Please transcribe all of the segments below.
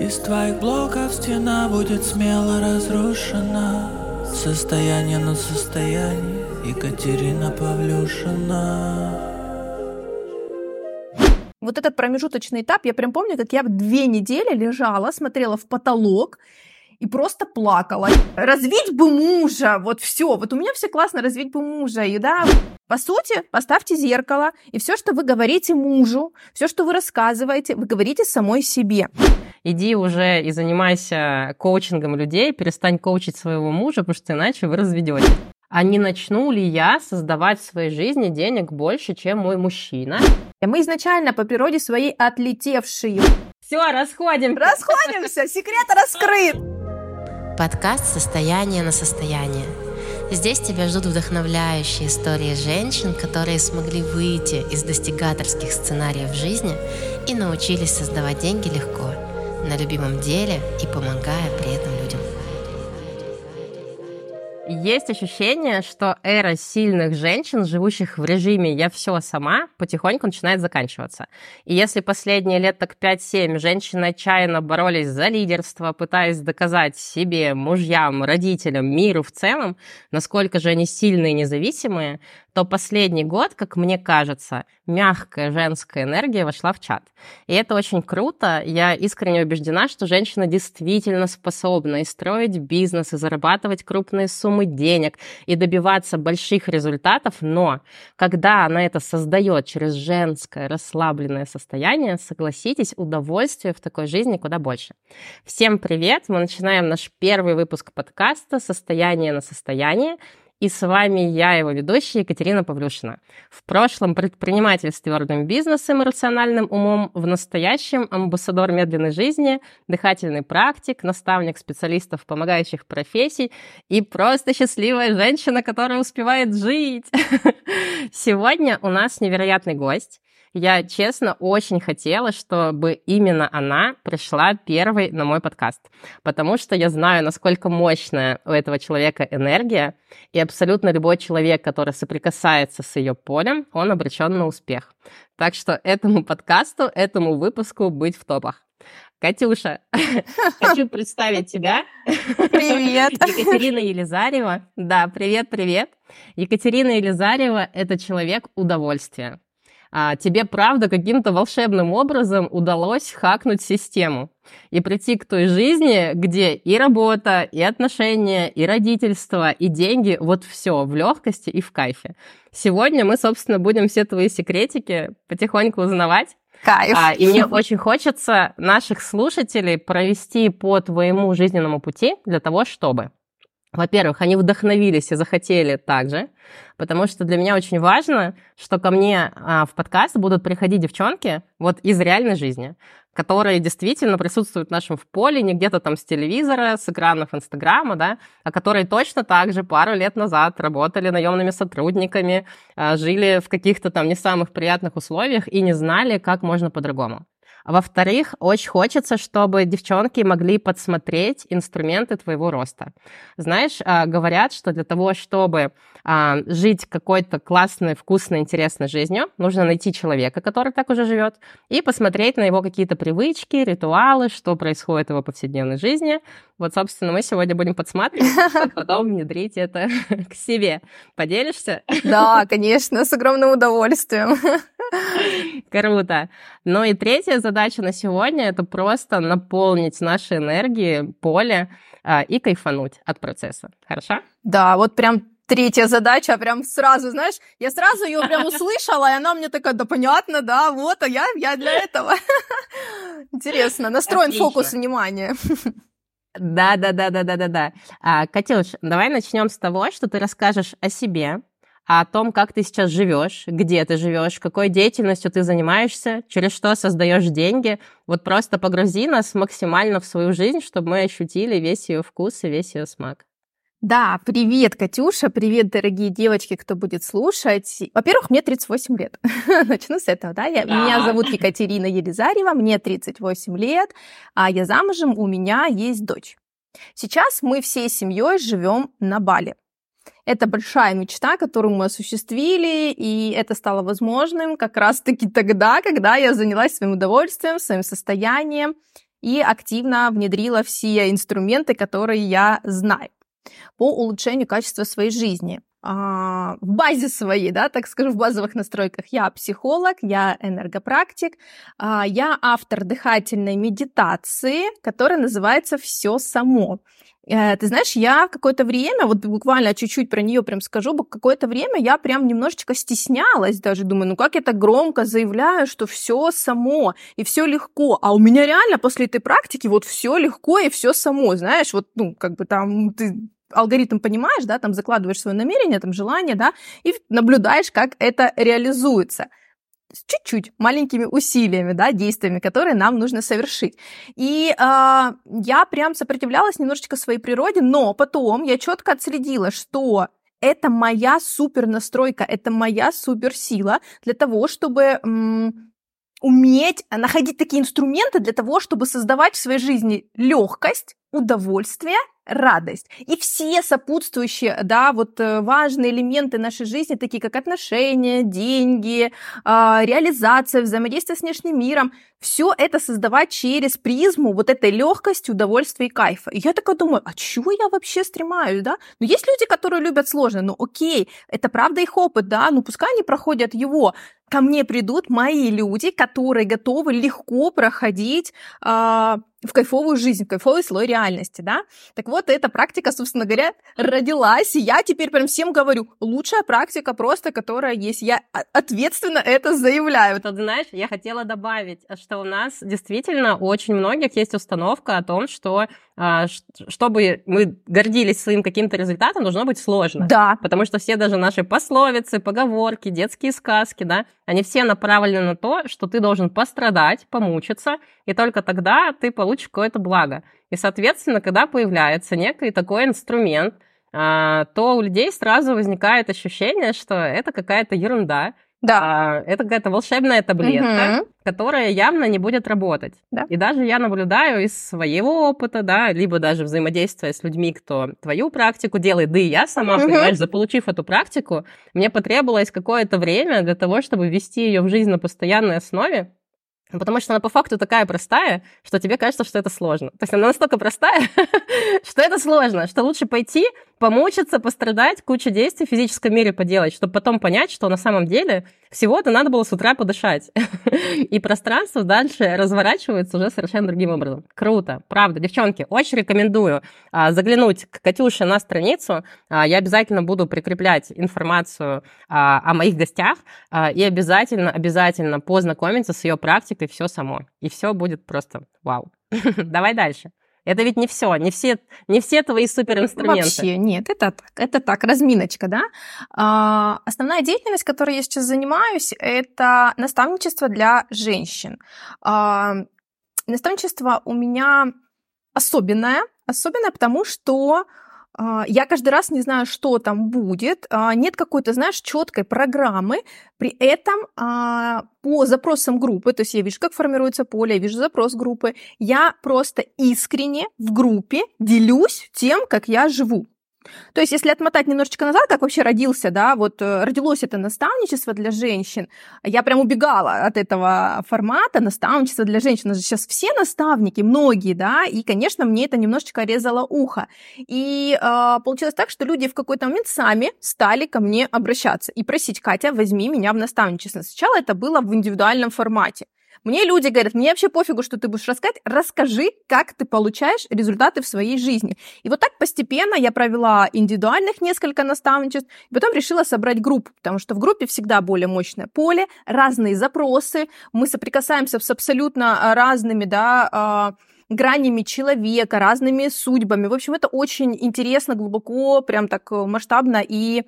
Из твоих блоков стена будет смело разрушена Состояние на состояние Екатерина Павлюшина вот этот промежуточный этап, я прям помню, как я две недели лежала, смотрела в потолок и просто плакала. Развить бы мужа, вот все. Вот у меня все классно, развить бы мужа. И да, по сути, поставьте зеркало, и все, что вы говорите мужу, все, что вы рассказываете, вы говорите самой себе. Иди уже и занимайся коучингом людей, перестань коучить своего мужа, потому что иначе вы разведете. А не начну ли я создавать в своей жизни денег больше, чем мой мужчина? Мы изначально по природе своей отлетевшие. Все, расходим. Расходимся, секрет раскрыт. Подкаст «Состояние на состояние». Здесь тебя ждут вдохновляющие истории женщин, которые смогли выйти из достигаторских сценариев жизни и научились создавать деньги легко, на любимом деле и помогая при этом людям. Есть ощущение, что эра сильных женщин, живущих в режиме «я все сама», потихоньку начинает заканчиваться. И если последние лет так 5-7 женщины отчаянно боролись за лидерство, пытаясь доказать себе, мужьям, родителям, миру в целом, насколько же они сильные и независимые, то последний год, как мне кажется, мягкая женская энергия вошла в чат. И это очень круто. Я искренне убеждена, что женщина действительно способна и строить бизнес, и зарабатывать крупные суммы денег, и добиваться больших результатов, но когда она это создает через женское расслабленное состояние, согласитесь, удовольствия в такой жизни куда больше. Всем привет! Мы начинаем наш первый выпуск подкаста «Состояние на состояние». И с вами я, его ведущая Екатерина Павлюшина. В прошлом предприниматель с твердым бизнесом и рациональным умом, в настоящем амбассадор медленной жизни, дыхательный практик, наставник специалистов помогающих профессий и просто счастливая женщина, которая успевает жить. Сегодня у нас невероятный гость. Я, честно, очень хотела, чтобы именно она пришла первой на мой подкаст, потому что я знаю, насколько мощная у этого человека энергия, и абсолютно любой человек, который соприкасается с ее полем, он обречен на успех. Так что этому подкасту, этому выпуску быть в топах. Катюша, хочу представить тебя. Привет. Екатерина Елизарева. Да, привет-привет. Екатерина Елизарева – это человек удовольствия а, тебе, правда, каким-то волшебным образом удалось хакнуть систему и прийти к той жизни, где и работа, и отношения, и родительство, и деньги, вот все в легкости и в кайфе. Сегодня мы, собственно, будем все твои секретики потихоньку узнавать. Кайф. А, и мне очень хочется наших слушателей провести по твоему жизненному пути для того, чтобы во-первых, они вдохновились и захотели также, потому что для меня очень важно, что ко мне а, в подкаст будут приходить девчонки вот из реальной жизни, которые действительно присутствуют в нашем в поле, не где-то там с телевизора, с экранов Инстаграма, да, а которые точно так же пару лет назад работали наемными сотрудниками, а, жили в каких-то там не самых приятных условиях и не знали, как можно по-другому. Во-вторых, очень хочется, чтобы девчонки могли подсмотреть инструменты твоего роста. Знаешь, а, говорят, что для того, чтобы а, жить какой-то классной, вкусной, интересной жизнью, нужно найти человека, который так уже живет, и посмотреть на его какие-то привычки, ритуалы, что происходит в его повседневной жизни. Вот, собственно, мы сегодня будем подсматривать, а потом внедрить это к себе. Поделишься? Да, конечно, с огромным удовольствием. Круто. Ну и третья задача на сегодня — это просто наполнить наши энергии, поле а, и кайфануть от процесса. Хорошо? Да, вот прям третья задача, прям сразу, знаешь, я сразу ее прям услышала, и она мне такая, да понятно, да, вот, а я, я для этого. Интересно, настроен Отлично. фокус внимания. Да, да, да, да, да, да, да. А, Катюш, давай начнем с того, что ты расскажешь о себе, о том, как ты сейчас живешь, где ты живешь, какой деятельностью ты занимаешься, через что создаешь деньги. Вот просто погрузи нас максимально в свою жизнь, чтобы мы ощутили весь ее вкус и весь ее смак. Да, привет, Катюша, привет, дорогие девочки, кто будет слушать. Во-первых, мне 38 лет. Начну с этого, да? Я, да. Меня зовут Екатерина Елизарева, мне 38 лет, а я замужем, у меня есть дочь. Сейчас мы всей семьей живем на Бали. Это большая мечта, которую мы осуществили, и это стало возможным как раз-таки тогда, когда я занялась своим удовольствием, своим состоянием. и активно внедрила все инструменты, которые я знаю по улучшению качества своей жизни. А, в базе своей, да, так скажу, в базовых настройках я психолог, я энергопрактик, а, я автор дыхательной медитации, которая называется «Все само». Э, ты знаешь, я какое-то время, вот буквально чуть-чуть про нее прям скажу, какое-то время я прям немножечко стеснялась даже, думаю, ну как я так громко заявляю, что все само и все легко, а у меня реально после этой практики вот все легко и все само, знаешь, вот, ну, как бы там ты алгоритм понимаешь, да, там закладываешь свое намерение, там желание, да, и наблюдаешь, как это реализуется чуть-чуть маленькими усилиями, да, действиями, которые нам нужно совершить. И э, я прям сопротивлялась немножечко своей природе, но потом я четко отследила, что это моя супер настройка, это моя суперсила для того, чтобы м, уметь находить такие инструменты для того, чтобы создавать в своей жизни легкость, удовольствие радость. И все сопутствующие, да, вот э, важные элементы нашей жизни, такие как отношения, деньги, а, реализация, взаимодействие с внешним миром, все это создавать через призму вот этой легкости, удовольствия и кайфа. И я такая думаю, а чего я вообще стремаюсь, да? Ну, есть люди, которые любят сложно, ну, окей, это правда их опыт, да, ну, пускай они проходят его. Ко мне придут мои люди, которые готовы легко проходить а, в кайфовую жизнь, в кайфовый слой реальности, да? Так вот, эта практика, собственно говоря, родилась, и я теперь прям всем говорю, лучшая практика просто, которая есть. Я ответственно это заявляю. Ты знаешь, я хотела добавить, что у нас действительно у очень многих есть установка о том, что а, чтобы мы гордились своим каким-то результатом, должно быть сложно. Да. Потому что все даже наши пословицы, поговорки, детские сказки, да, они все направлены на то, что ты должен пострадать, помучиться, и только тогда ты получишь какое-то благо. И, соответственно, когда появляется некий такой инструмент, а, то у людей сразу возникает ощущение, что это какая-то ерунда, да. А, это какая-то волшебная таблетка, угу. которая явно не будет работать. Да. И даже я наблюдаю из своего опыта, да, либо даже взаимодействия с людьми, кто твою практику делает, да и я сама, угу. понимаешь, заполучив эту практику, мне потребовалось какое-то время для того, чтобы ввести ее в жизнь на постоянной основе, Потому что она по факту такая простая, что тебе кажется, что это сложно. То есть она настолько простая, что это сложно, что лучше пойти, помучиться, пострадать, кучу действий в физическом мире поделать, чтобы потом понять, что на самом деле всего-то надо было с утра подышать. И пространство дальше разворачивается уже совершенно другим образом. Круто, правда. Девчонки, очень рекомендую а, заглянуть к Катюше на страницу. А, я обязательно буду прикреплять информацию а, о моих гостях и обязательно, обязательно познакомиться с ее практикой все само. И все будет просто вау. Давай дальше. Это ведь не все, не все, не все твои суперинструменты. Вообще, нет, это так, это так, разминочка, да. А, основная деятельность, которой я сейчас занимаюсь, это наставничество для женщин. А, наставничество у меня особенное, особенное, потому что я каждый раз не знаю, что там будет. А, нет какой-то, знаешь, четкой программы. При этом а, по запросам группы, то есть я вижу, как формируется поле, я вижу запрос группы, я просто искренне в группе делюсь тем, как я живу. То есть, если отмотать немножечко назад, как вообще родился, да, вот э, родилось это наставничество для женщин, я прям убегала от этого формата наставничества для женщин. Сейчас все наставники, многие, да, и, конечно, мне это немножечко резало ухо. И э, получилось так, что люди в какой-то момент сами стали ко мне обращаться и просить, Катя, возьми меня в наставничество. Сначала это было в индивидуальном формате. Мне люди говорят, мне вообще пофигу, что ты будешь рассказать, расскажи, как ты получаешь результаты в своей жизни. И вот так постепенно я провела индивидуальных несколько наставничеств, и потом решила собрать группу, потому что в группе всегда более мощное поле, разные запросы, мы соприкасаемся с абсолютно разными, да, а, гранями человека, разными судьбами. В общем, это очень интересно, глубоко, прям так масштабно и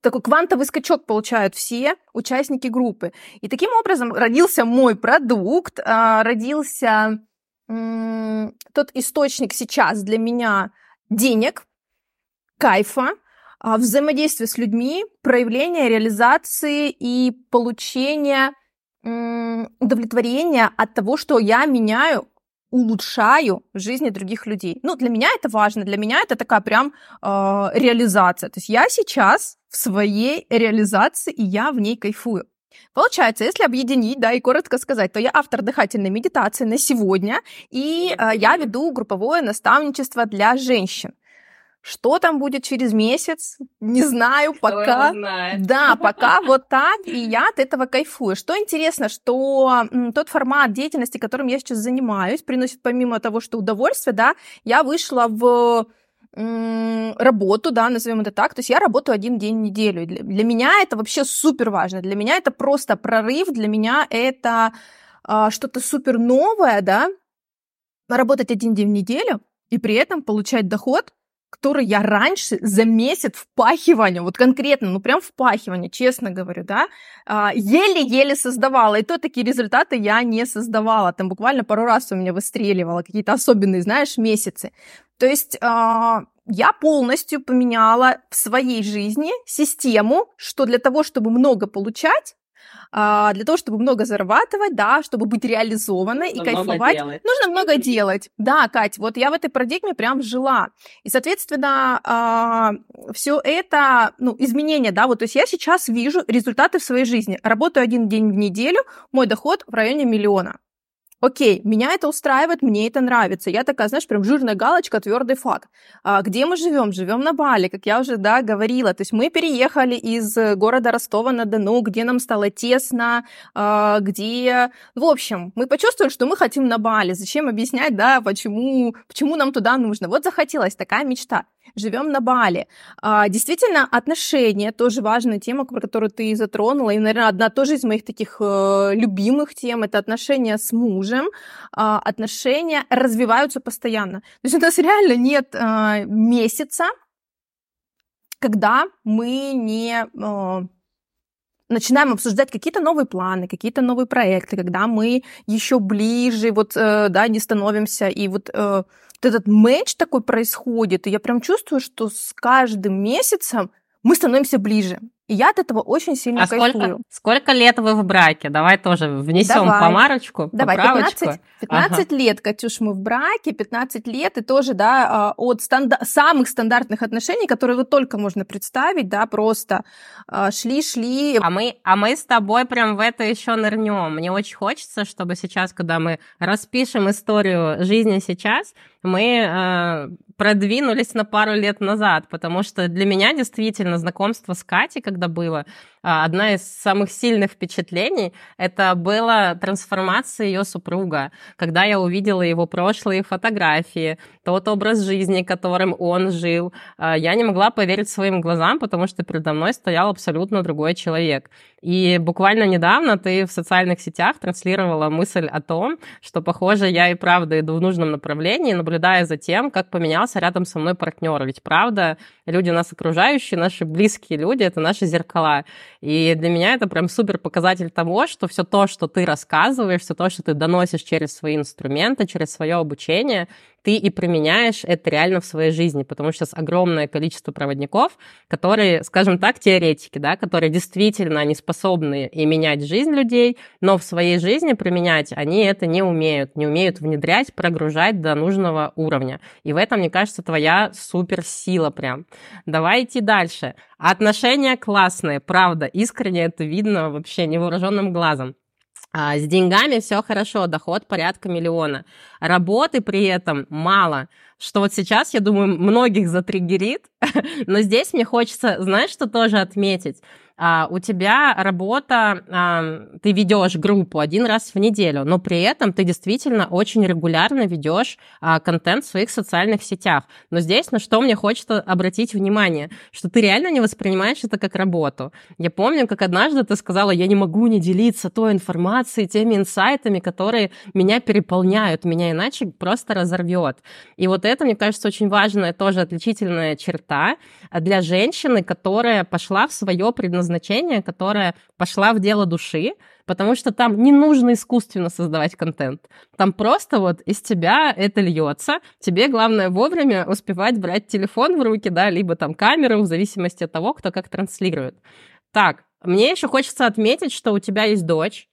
такой квантовый скачок получают все участники группы. И таким образом родился мой продукт, а, родился тот источник сейчас для меня денег, кайфа, а, взаимодействия с людьми, проявления, реализации и получения удовлетворения от того, что я меняю улучшаю жизни других людей. Ну, для меня это важно, для меня это такая прям э, реализация. То есть я сейчас в своей реализации, и я в ней кайфую. Получается, если объединить, да, и коротко сказать, то я автор дыхательной медитации на сегодня, и э, я веду групповое наставничество для женщин. Что там будет через месяц, не знаю, Кто пока. Да, пока вот так, и я от этого кайфую. Что интересно, что тот формат деятельности, которым я сейчас занимаюсь, приносит помимо того, что удовольствие, да, я вышла в работу, да, назовем это так. То есть я работаю один день в неделю. Для, для меня это вообще супер важно. Для меня это просто прорыв, для меня это а, что-то супер новое, да, работать один день в неделю и при этом получать доход, который я раньше за месяц впахивания, вот конкретно, ну прям впахивания, честно говорю, да, а, еле-еле создавала. И то такие результаты я не создавала. Там буквально пару раз у меня выстреливало какие-то особенные, знаешь, месяцы. То есть а, я полностью поменяла в своей жизни систему, что для того, чтобы много получать, а, для того, чтобы много зарабатывать, да, чтобы быть реализованной и Нужно много кайфовать, делать. нужно много делать. Да, Кать, вот я в этой парадигме прям жила. И, соответственно, все это, ну, изменения, да, вот, то есть я сейчас вижу результаты в своей жизни. Работаю один день в неделю, мой доход в районе миллиона. Окей, меня это устраивает, мне это нравится. Я такая, знаешь, прям жирная галочка, твердый факт. А, где мы живем? Живем на Бали, как я уже, да, говорила. То есть мы переехали из э, города Ростова-на-Дону, где нам стало тесно, а, где... В общем, мы почувствовали, что мы хотим на Бали. Зачем объяснять, да, почему, почему нам туда нужно? Вот захотелось такая мечта. Живем на Бали. А, действительно, отношения тоже важная тема, про которую ты затронула. И, наверное, одна тоже из моих таких э, любимых тем это отношения с мужем. А, отношения развиваются постоянно. То есть у нас реально нет а, месяца, когда мы не э, начинаем обсуждать какие-то новые планы, какие-то новые проекты, когда мы еще ближе, вот, э, да, не становимся, и вот, э, этот матч такой происходит, и я прям чувствую, что с каждым месяцем мы становимся ближе. И я от этого очень сильно А кайфую. сколько, сколько лет вы в браке? Давай тоже внесем Давай. помарочку, Давай, поправочку. 15, 15 лет, Катюш, мы в браке, 15 лет, и тоже, да, а, от станда- самых стандартных отношений, которые вот только можно представить, да, просто а, шли-шли, А мы, а мы с тобой прям в это еще нырнем. Мне очень хочется, чтобы сейчас, когда мы распишем историю жизни сейчас, мы э, продвинулись на пару лет назад, потому что для меня действительно знакомство с Катей, когда было, э, одна из самых сильных впечатлений, это была трансформация ее супруга, когда я увидела его прошлые фотографии, тот образ жизни, которым он жил. Э, я не могла поверить своим глазам, потому что передо мной стоял абсолютно другой человек. И буквально недавно ты в социальных сетях транслировала мысль о том, что, похоже, я и правда иду в нужном направлении, наблюдая за тем, как поменялся рядом со мной партнер. Ведь правда, люди нас окружающие, наши близкие люди, это наши зеркала. И для меня это прям супер показатель того, что все то, что ты рассказываешь, все то, что ты доносишь через свои инструменты, через свое обучение, ты и применяешь это реально в своей жизни, потому что сейчас огромное количество проводников, которые, скажем так, теоретики, да, которые действительно они способны и менять жизнь людей, но в своей жизни применять они это не умеют, не умеют внедрять, прогружать до нужного уровня. И в этом, мне кажется, твоя суперсила прям. Давай идти дальше. Отношения классные, правда, искренне это видно вообще невооруженным глазом. А, с деньгами все хорошо, доход порядка миллиона. Работы при этом мало. Что вот сейчас, я думаю, многих затриггерит. Но здесь мне хочется, знаешь, что тоже отметить? А, у тебя работа, ты ведешь группу один раз в неделю, но при этом ты действительно очень регулярно ведешь а, контент в своих социальных сетях. Но здесь на что мне хочется обратить внимание, что ты реально не воспринимаешь это как работу. Я помню, как однажды ты сказала, я не могу не делиться той информацией, теми инсайтами, которые меня переполняют, меня иначе просто разорвет. И вот это, мне кажется, очень важная тоже отличительная черта для женщины, которая пошла в свое предназначение предназначение, которая пошла в дело души, потому что там не нужно искусственно создавать контент. Там просто вот из тебя это льется. Тебе главное вовремя успевать брать телефон в руки, да, либо там камеру, в зависимости от того, кто как транслирует. Так, мне еще хочется отметить, что у тебя есть дочь,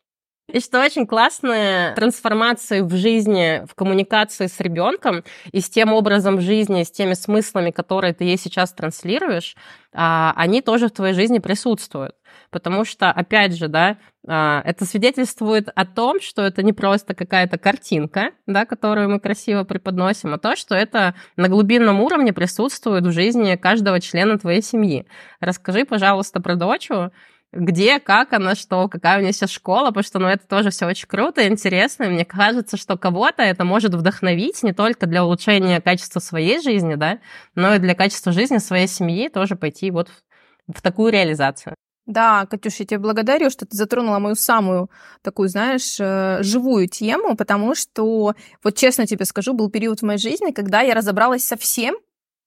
И что очень классные трансформации в жизни, в коммуникации с ребенком и с тем образом жизни, с теми смыслами, которые ты ей сейчас транслируешь, а, они тоже в твоей жизни присутствуют. Потому что, опять же, да, а, это свидетельствует о том, что это не просто какая-то картинка, да, которую мы красиво преподносим, а то, что это на глубинном уровне присутствует в жизни каждого члена твоей семьи. Расскажи, пожалуйста, про дочу, где, как она, что, какая у нее сейчас школа, потому что, ну, это тоже все очень круто и интересно. И мне кажется, что кого-то это может вдохновить не только для улучшения качества своей жизни, да, но и для качества жизни своей семьи тоже пойти вот в, в такую реализацию. Да, Катюш, я тебе благодарю, что ты затронула мою самую такую, знаешь, э, живую тему, потому что, вот честно тебе скажу, был период в моей жизни, когда я разобралась со всем,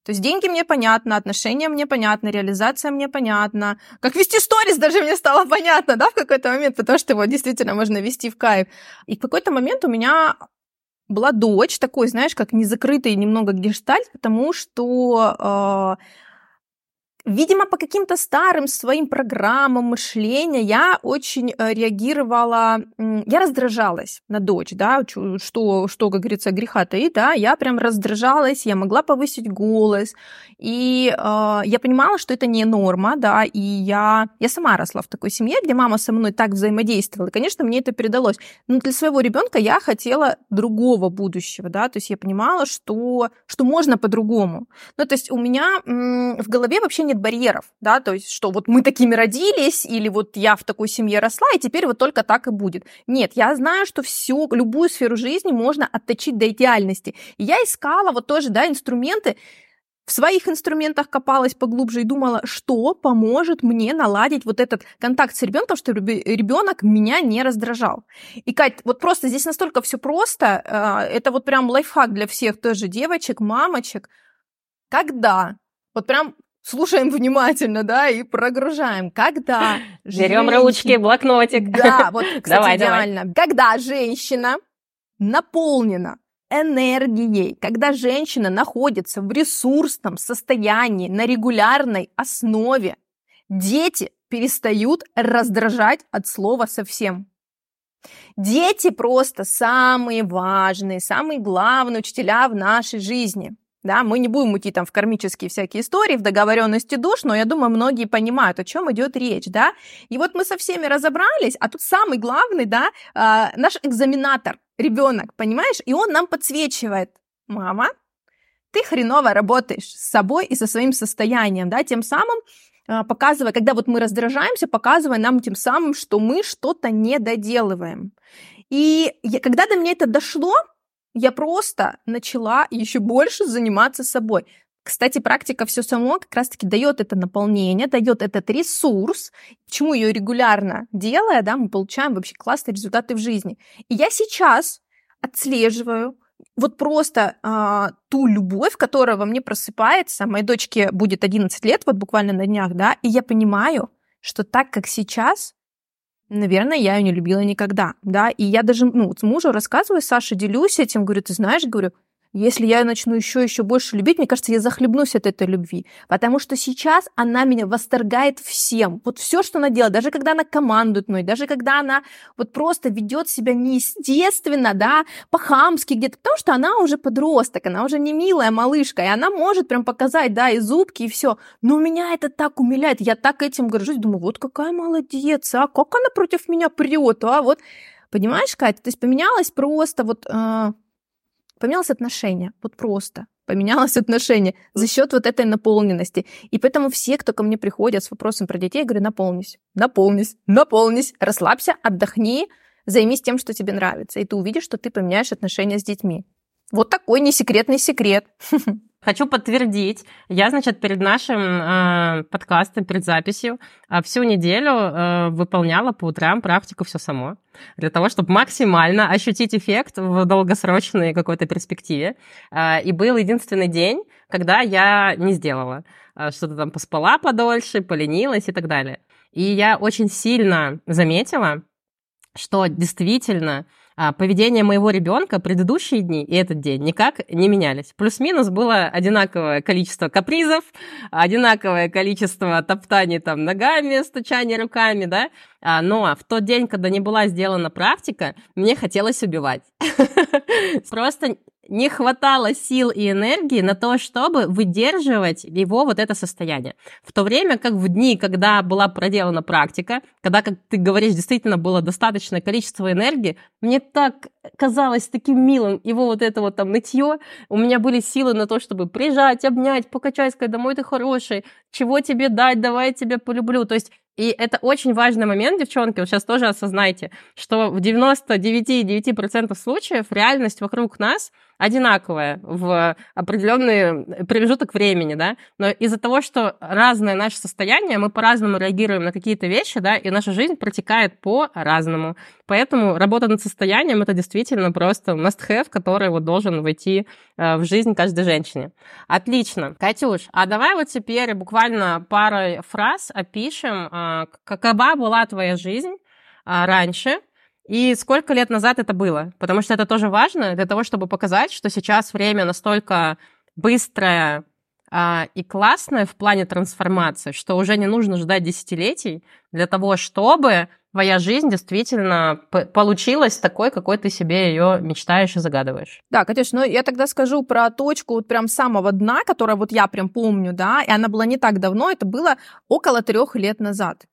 то есть деньги мне понятно, отношения мне понятно, реализация мне понятна. Как вести сторис даже мне стало понятно, да, в какой-то момент, потому что его действительно можно вести в кайф. И в какой-то момент у меня была дочь, такой, знаешь, как незакрытый немного гештальт, потому что э, Видимо, по каким-то старым своим программам мышления я очень э, реагировала, я раздражалась на дочь, да, что, что как говорится, греха таит, да, я прям раздражалась, я могла повысить голос, и э, я понимала, что это не норма, да, и я, я сама росла в такой семье, где мама со мной так взаимодействовала, и, конечно, мне это передалось. Но для своего ребенка я хотела другого будущего, да, то есть я понимала, что, что можно по-другому. Ну, то есть у меня м, в голове вообще нет барьеров, да, то есть что вот мы такими родились, или вот я в такой семье росла, и теперь вот только так и будет. Нет, я знаю, что всю, любую сферу жизни можно отточить до идеальности. И я искала вот тоже, да, инструменты, в своих инструментах копалась поглубже и думала, что поможет мне наладить вот этот контакт с ребенком, чтобы ребенок меня не раздражал. И, Кать, вот просто здесь настолько все просто, э, это вот прям лайфхак для всех тоже девочек, мамочек. Когда вот прям слушаем внимательно, да, и прогружаем. Когда Берем женщина... ручки, блокнотик. Да, вот, кстати, давай, идеально. Давай. Когда женщина наполнена энергией, когда женщина находится в ресурсном состоянии на регулярной основе, дети перестают раздражать от слова совсем. Дети просто самые важные, самые главные учителя в нашей жизни – да, мы не будем уйти там в кармические всякие истории, в договоренности душ, но я думаю, многие понимают, о чем идет речь, да. И вот мы со всеми разобрались, а тут самый главный, да, э, наш экзаменатор, ребенок, понимаешь, и он нам подсвечивает, мама, ты хреново работаешь с собой и со своим состоянием, да, тем самым э, показывая, когда вот мы раздражаемся, показывая нам тем самым, что мы что-то не доделываем. И когда до меня это дошло, я просто начала еще больше заниматься собой. Кстати, практика все само как раз-таки дает это наполнение, дает этот ресурс, почему ее регулярно делая, да, мы получаем вообще классные результаты в жизни. И я сейчас отслеживаю вот просто а, ту любовь, которая во мне просыпается. Моей дочке будет 11 лет, вот буквально на днях, да, и я понимаю, что так как сейчас, Наверное, я ее не любила никогда, да, и я даже, ну, с мужем рассказываю, Саше делюсь этим, говорю, ты знаешь, говорю, если я начну еще еще больше любить, мне кажется, я захлебнусь от этой любви. Потому что сейчас она меня восторгает всем. Вот все, что она делает, даже когда она командует мной, даже когда она вот просто ведет себя неестественно, да, по-хамски где-то, потому что она уже подросток, она уже не милая малышка, и она может прям показать, да, и зубки, и все. Но меня это так умиляет, я так этим горжусь, думаю, вот какая молодец, а как она против меня прет, а вот, понимаешь, Катя, то есть поменялось просто вот... Э, поменялось отношение, вот просто поменялось отношение за счет вот этой наполненности. И поэтому все, кто ко мне приходят с вопросом про детей, я говорю, наполнись, наполнись, наполнись, расслабься, отдохни, займись тем, что тебе нравится, и ты увидишь, что ты поменяешь отношения с детьми. Вот такой несекретный секрет. Хочу подтвердить. Я, значит, перед нашим э, подкастом, перед записью, э, всю неделю э, выполняла по утрам практику все само. Для того, чтобы максимально ощутить эффект в долгосрочной какой-то перспективе. Э, и был единственный день, когда я не сделала. Э, что-то там поспала подольше, поленилась и так далее. И я очень сильно заметила, что действительно а, поведение моего ребенка предыдущие дни и этот день никак не менялись. Плюс-минус было одинаковое количество капризов, одинаковое количество топтаний там ногами, стучания руками, да, а, но в тот день, когда не была сделана практика, мне хотелось убивать. Просто не хватало сил и энергии на то, чтобы выдерживать его вот это состояние. В то время как в дни, когда была проделана практика, когда, как ты говоришь, действительно было достаточное количество энергии, мне так казалось таким милым его вот это вот там нытье. У меня были силы на то, чтобы прижать, обнять, покачать, сказать, домой ты хороший, чего тебе дать, давай я тебя полюблю. То есть и это очень важный момент, девчонки, вот сейчас тоже осознайте, что в 99,9% случаев реальность вокруг нас одинаковая в определенный промежуток времени, да, но из-за того, что разное наше состояние, мы по-разному реагируем на какие-то вещи, да, и наша жизнь протекает по-разному. Поэтому работа над состоянием — это действительно просто must-have, который вот должен войти э, в жизнь каждой женщине. Отлично. Катюш, а давай вот теперь буквально парой фраз опишем, э, какова была твоя жизнь э, раньше, и сколько лет назад это было? Потому что это тоже важно для того, чтобы показать, что сейчас время настолько быстрое а, и классное в плане трансформации, что уже не нужно ждать десятилетий для того, чтобы твоя жизнь действительно получилась такой, какой ты себе ее мечтаешь и загадываешь. Да, Катюш, ну я тогда скажу про точку вот прям самого дна, которая вот я прям помню, да, и она была не так давно, это было около трех лет назад.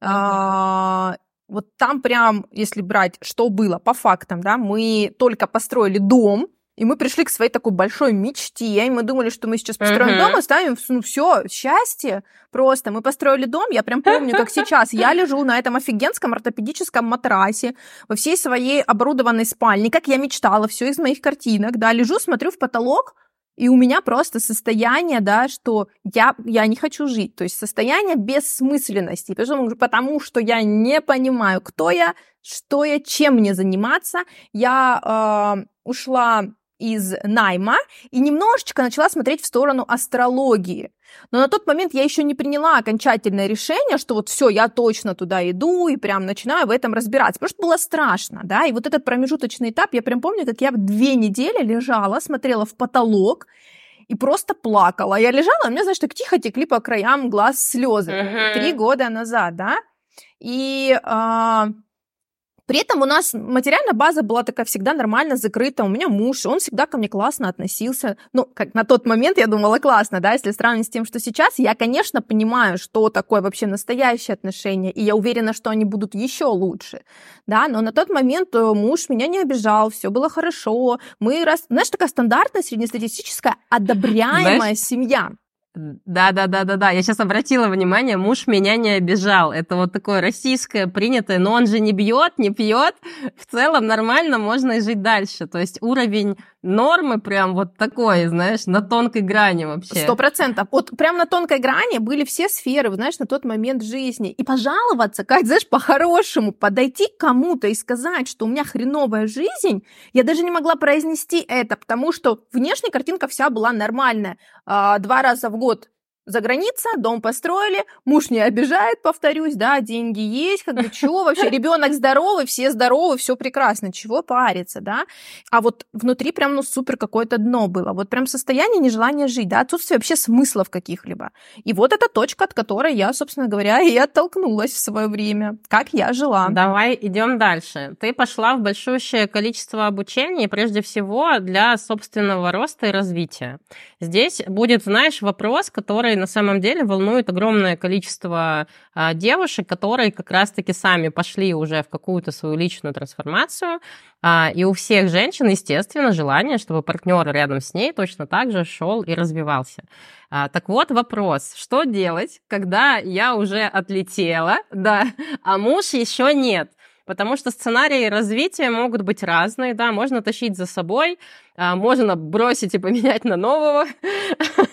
А, вот там прям, если брать, что было по фактам, да, мы только построили дом, и мы пришли к своей такой большой мечте, и мы думали, что мы сейчас построим uh-huh. дом и ставим, ну все, счастье просто. Мы построили дом, я прям помню, как сейчас. Я лежу на этом офигенском ортопедическом матрасе во всей своей оборудованной спальне, как я мечтала, все из моих картинок, да, лежу, смотрю в потолок, и у меня просто состояние, да, что я, я не хочу жить. То есть состояние бессмысленности. Потому, потому что я не понимаю, кто я, что я, чем мне заниматься. Я э, ушла из найма и немножечко начала смотреть в сторону астрологии. Но на тот момент я еще не приняла окончательное решение, что вот все, я точно туда иду и прям начинаю в этом разбираться. Потому что было страшно, да, и вот этот промежуточный этап, я прям помню, как я две недели лежала, смотрела в потолок и просто плакала. Я лежала, у меня, знаешь, так тихо текли по краям глаз слезы. Uh-huh. Три года назад, да. И э, при этом у нас материальная база была такая всегда нормально закрыта. У меня муж, он всегда ко мне классно относился. Ну, как на тот момент я думала классно, да, если сравнить с тем, что сейчас. Я, конечно, понимаю, что такое вообще настоящие отношения, и я уверена, что они будут еще лучше, да, но на тот момент э, муж меня не обижал, все было хорошо. Мы, раз... знаешь, такая стандартная среднестатистическая одобряемая знаешь, семья. Да, да, да, да, да. Я сейчас обратила внимание, муж меня не обижал. Это вот такое российское принятое, но он же не бьет, не пьет. В целом нормально, можно и жить дальше. То есть уровень нормы прям вот такой, знаешь, на тонкой грани вообще. Сто процентов. Вот прям на тонкой грани были все сферы, знаешь, на тот момент жизни. И пожаловаться, как, знаешь, по-хорошему, подойти к кому-то и сказать, что у меня хреновая жизнь, я даже не могла произнести это, потому что внешняя картинка вся была нормальная. А, два раза в год за граница, дом построили, муж не обижает, повторюсь, да, деньги есть, как бы чего вообще, ребенок здоровый, все здоровы, все прекрасно, чего париться, да, а вот внутри прям, ну, супер какое-то дно было, вот прям состояние нежелания жить, да, отсутствие вообще смыслов каких-либо. И вот эта точка, от которой я, собственно говоря, и оттолкнулась в свое время, как я жила. Давай идем дальше. Ты пошла в большущее количество обучений, прежде всего для собственного роста и развития. Здесь будет, знаешь, вопрос, который который на самом деле волнует огромное количество а, девушек, которые как раз-таки сами пошли уже в какую-то свою личную трансформацию. А, и у всех женщин, естественно, желание, чтобы партнер рядом с ней точно так же шел и развивался. А, так вот вопрос, что делать, когда я уже отлетела, да, а муж еще нет? Потому что сценарии развития могут быть разные, да, можно тащить за собой, а, можно бросить и поменять на нового,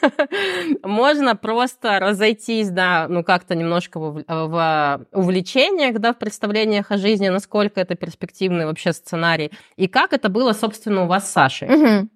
можно просто разойтись, да, ну как-то немножко в, в увлечениях, да, в представлениях о жизни, насколько это перспективный вообще сценарий, и как это было, собственно, у вас с Сашей.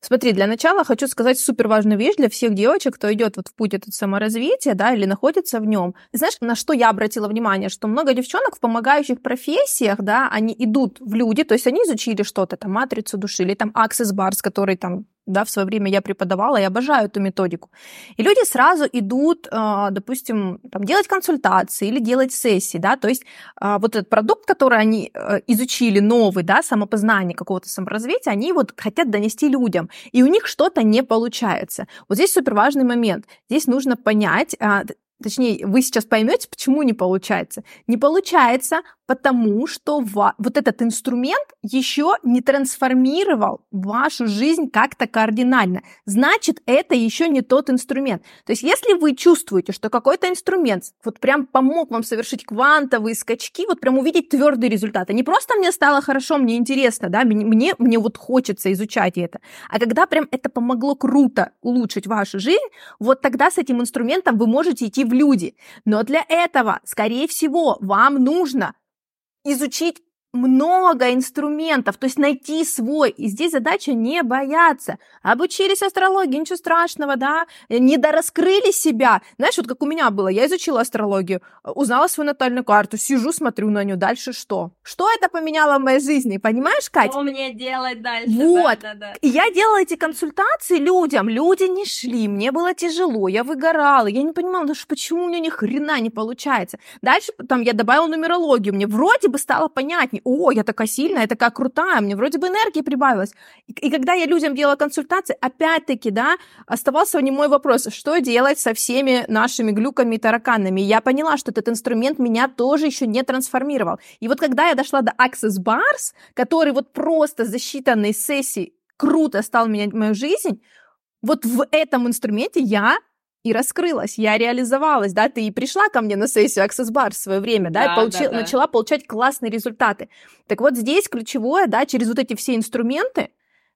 Смотри, для начала хочу сказать супер важную вещь для всех девочек, кто идет вот в путь этот саморазвития, да, или находится в нем. Знаешь, на что я обратила внимание, что много девчонок в помогающих профессиях, да, они идут в люди, то есть они изучили что-то, там, матрицу души, или там Access Bars, который там да, в свое время я преподавала, я обожаю эту методику. И люди сразу идут, а, допустим, там, делать консультации или делать сессии, да, то есть а, вот этот продукт, который они э, изучили, новый, да, самопознание какого-то саморазвития, они вот хотят донести людям, и у них что-то не получается. Вот здесь супер важный момент. Здесь нужно понять, а, точнее, вы сейчас поймете, почему не получается. Не получается, потому что вот этот инструмент еще не трансформировал вашу жизнь как-то кардинально. Значит, это еще не тот инструмент. То есть, если вы чувствуете, что какой-то инструмент вот прям помог вам совершить квантовые скачки, вот прям увидеть твердые результаты, не просто мне стало хорошо, мне интересно, да, мне, мне вот хочется изучать это, а когда прям это помогло круто улучшить вашу жизнь, вот тогда с этим инструментом вы можете идти в люди. Но для этого, скорее всего, вам нужно изучить много инструментов, то есть найти свой. И здесь задача не бояться. Обучились астрологии, ничего страшного, да, не дораскрыли себя. Знаешь, вот как у меня было, я изучила астрологию, узнала свою натальную карту, сижу, смотрю на нее, дальше что? Что это поменяло в моей жизни, понимаешь, Катя? Что мне делать дальше? Вот. Да, да, да. И я делала эти консультации людям, люди не шли, мне было тяжело, я выгорала, я не понимала, даже почему у меня ни хрена не получается. Дальше там я добавила нумерологию, мне вроде бы стало понятнее, о, я такая сильная, я такая крутая, мне вроде бы энергии прибавилось. И, и когда я людям делала консультации, опять-таки, да, оставался не мой вопрос, что делать со всеми нашими глюками и тараканами. Я поняла, что этот инструмент меня тоже еще не трансформировал. И вот когда я дошла до Access Bars, который вот просто за считанные сессии круто стал менять мою жизнь, вот в этом инструменте я и раскрылась, я реализовалась, да, ты и пришла ко мне на сессию Access Bar в свое время, да, да и получи, да, да. начала получать классные результаты. Так вот здесь ключевое, да, через вот эти все инструменты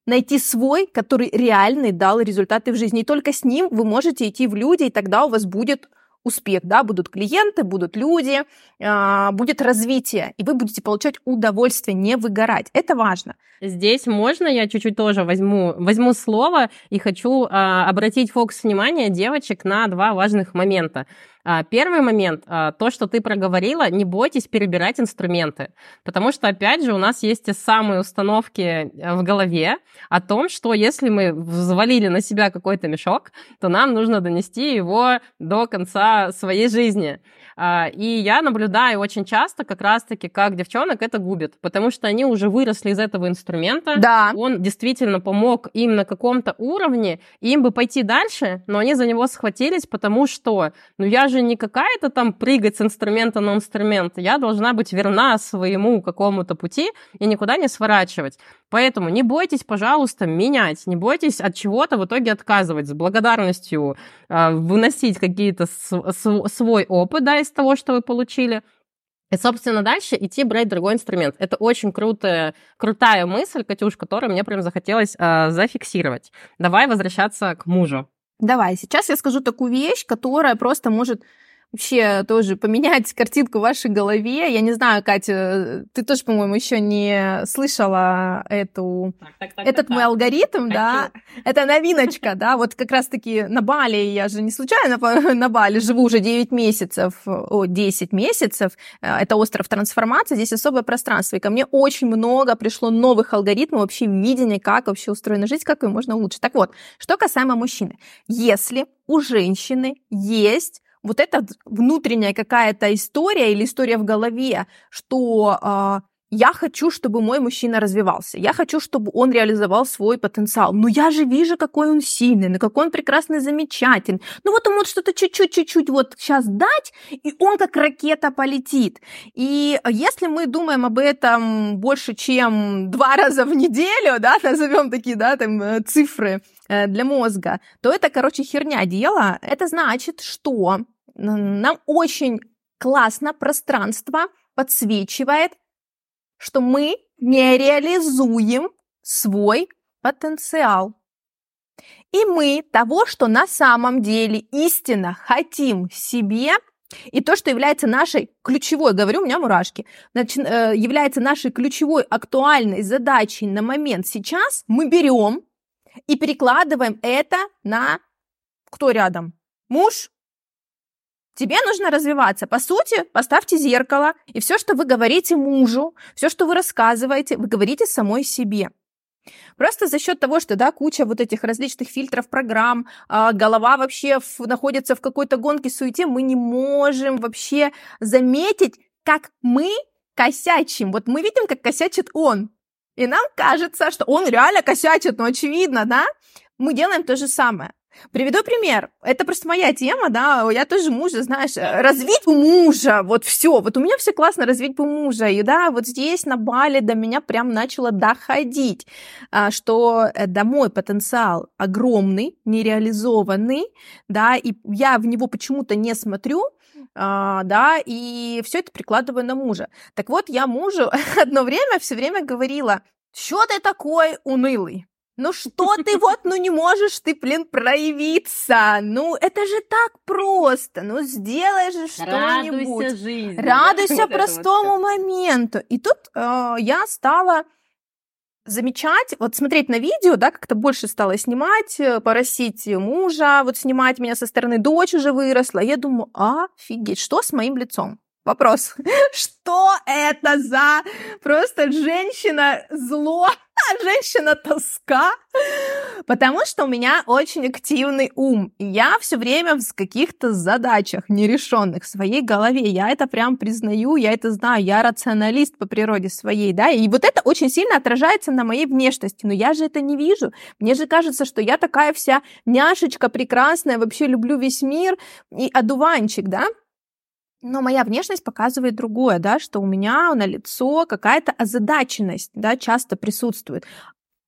найти свой, который реальный дал результаты в жизни. И только с ним вы можете идти в люди, и тогда у вас будет успех, да, будут клиенты, будут люди, э, будет развитие, и вы будете получать удовольствие, не выгорать. Это важно. Здесь можно я чуть-чуть тоже возьму, возьму слово и хочу э, обратить фокус внимания девочек на два важных момента. А, первый момент, а, то, что ты проговорила, не бойтесь перебирать инструменты, потому что, опять же, у нас есть те самые установки э, в голове о том, что если мы взвалили на себя какой-то мешок, то нам нужно донести его до конца своей жизни. А, и я наблюдаю очень часто как раз-таки, как девчонок это губит, потому что они уже выросли из этого инструмента. Да. Он действительно помог им на каком-то уровне, им бы пойти дальше, но они за него схватились, потому что, ну я же не какая-то там прыгать с инструмента на инструмент. Я должна быть верна своему какому-то пути и никуда не сворачивать. Поэтому не бойтесь, пожалуйста, менять, не бойтесь от чего-то в итоге отказывать, с благодарностью э, выносить какие-то свой опыт да, из того, что вы получили, и, собственно, дальше идти брать другой инструмент. Это очень крутая, крутая мысль, Катюш, которую мне прям захотелось э, зафиксировать. Давай возвращаться к мужу. Давай, сейчас я скажу такую вещь, которая просто может вообще тоже поменять картинку в вашей голове. Я не знаю, Катя, ты тоже, по-моему, еще не слышала эту, так, так, так, этот так, мой так. алгоритм, Хочу. да? Это новиночка, да? Вот как раз-таки на Бали, я же не случайно на Бали живу уже 9 месяцев, о, 10 месяцев. Э, это остров трансформации, здесь особое пространство. И ко мне очень много пришло новых алгоритмов, вообще видения, как вообще устроена жизнь, как ее можно улучшить. Так вот, что касаемо мужчины. Если у женщины есть вот эта внутренняя какая-то история или история в голове, что э, я хочу, чтобы мой мужчина развивался, я хочу, чтобы он реализовал свой потенциал. Но я же вижу, какой он сильный, ну какой он прекрасный, замечательный. Ну вот ему вот что-то чуть-чуть, чуть-чуть вот сейчас дать, и он как ракета полетит. И если мы думаем об этом больше, чем два раза в неделю, да, назовем такие, да, там э, цифры для мозга, то это, короче, херня дела. Это значит, что нам очень классно пространство подсвечивает, что мы не реализуем свой потенциал. И мы того, что на самом деле истинно хотим себе, и то, что является нашей ключевой, говорю, у меня мурашки, э, является нашей ключевой актуальной задачей на момент сейчас, мы берем и перекладываем это на кто рядом? Муж? Тебе нужно развиваться. По сути, поставьте зеркало, и все, что вы говорите мужу, все, что вы рассказываете, вы говорите самой себе. Просто за счет того, что, да, куча вот этих различных фильтров, программ, а, голова вообще в, находится в какой-то гонке, суете, мы не можем вообще заметить, как мы косячим. Вот мы видим, как косячит он. И нам кажется, что он реально косячит, ну, очевидно, да? Мы делаем то же самое. Приведу пример. Это просто моя тема, да. Я тоже мужа, знаешь, развить бы мужа, вот все. Вот у меня все классно развить бы мужа. И да, вот здесь на Бали до меня прям начало доходить, а, что э, да, мой потенциал огромный, нереализованный, да, и я в него почему-то не смотрю, да, и все это прикладываю на мужа. Так вот, я мужу одно время все время говорила, что ты такой унылый? Ну что ты вот, ну не можешь ты, блин, проявиться. Ну это же так просто. Ну сделай же что-нибудь. Радуйся жизни. Радуйся простому моменту. И тут э, я стала замечать, вот смотреть на видео, да, как-то больше стала снимать, э, поросить мужа, вот снимать меня со стороны, дочь уже выросла. Я думаю, офигеть, что с моим лицом? Вопрос. Что это за просто женщина зло, женщина тоска? Потому что у меня очень активный ум. И я все время в каких-то задачах нерешенных в своей голове. Я это прям признаю, я это знаю. Я рационалист по природе своей, да. И вот это очень сильно отражается на моей внешности. Но я же это не вижу. Мне же кажется, что я такая вся няшечка прекрасная, вообще люблю весь мир и одуванчик, да. Но моя внешность показывает другое, да, что у меня на лицо какая-то озадаченность, да, часто присутствует.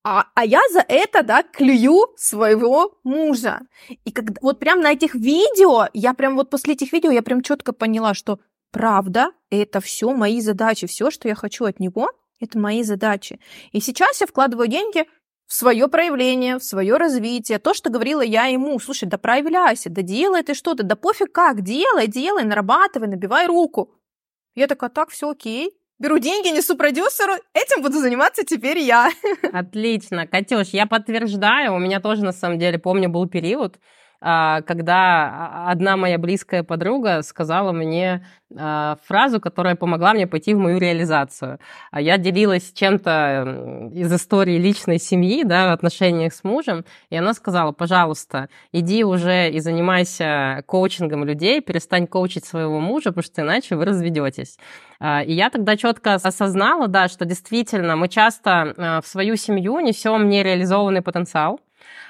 А, а я за это, да, клюю своего мужа. И когда, вот прям на этих видео, я прям вот после этих видео, я прям четко поняла, что правда, это все мои задачи, все, что я хочу от него, это мои задачи. И сейчас я вкладываю деньги в свое проявление, в свое развитие. То, что говорила я ему, слушай, да проявляйся, да делай ты что-то, да пофиг как, делай, делай, нарабатывай, набивай руку. Я такая, так, все окей, беру деньги, несу продюсеру, этим буду заниматься теперь я. Отлично. Катюш, я подтверждаю, у меня тоже, на самом деле, помню, был период, когда одна моя близкая подруга сказала мне а, фразу, которая помогла мне пойти в мою реализацию. А я делилась чем-то из истории личной семьи, да, в отношениях с мужем, и она сказала, пожалуйста, иди уже и занимайся коучингом людей, перестань коучить своего мужа, потому что иначе вы разведетесь. И я тогда четко осознала, да, что действительно мы часто в свою семью несем нереализованный потенциал,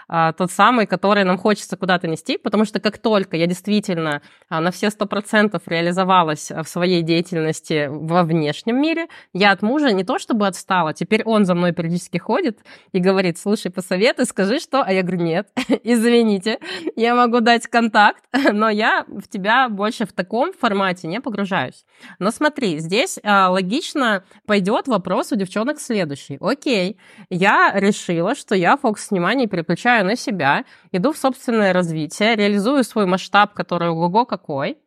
а, тот самый, который нам хочется куда-то нести, потому что как только я действительно а, на все сто процентов реализовалась в своей деятельности во внешнем мире, я от мужа не то чтобы отстала, теперь он за мной периодически ходит и говорит, слушай, посоветуй, скажи что, а я говорю, нет, извините, я могу дать контакт, но я в тебя больше в таком формате не погружаюсь. Но смотри, здесь а, логично пойдет вопрос у девчонок следующий. Окей, я решила, что я фокус внимания переключаю переключаю на себя, иду в собственное развитие, реализую свой масштаб, который ого какой,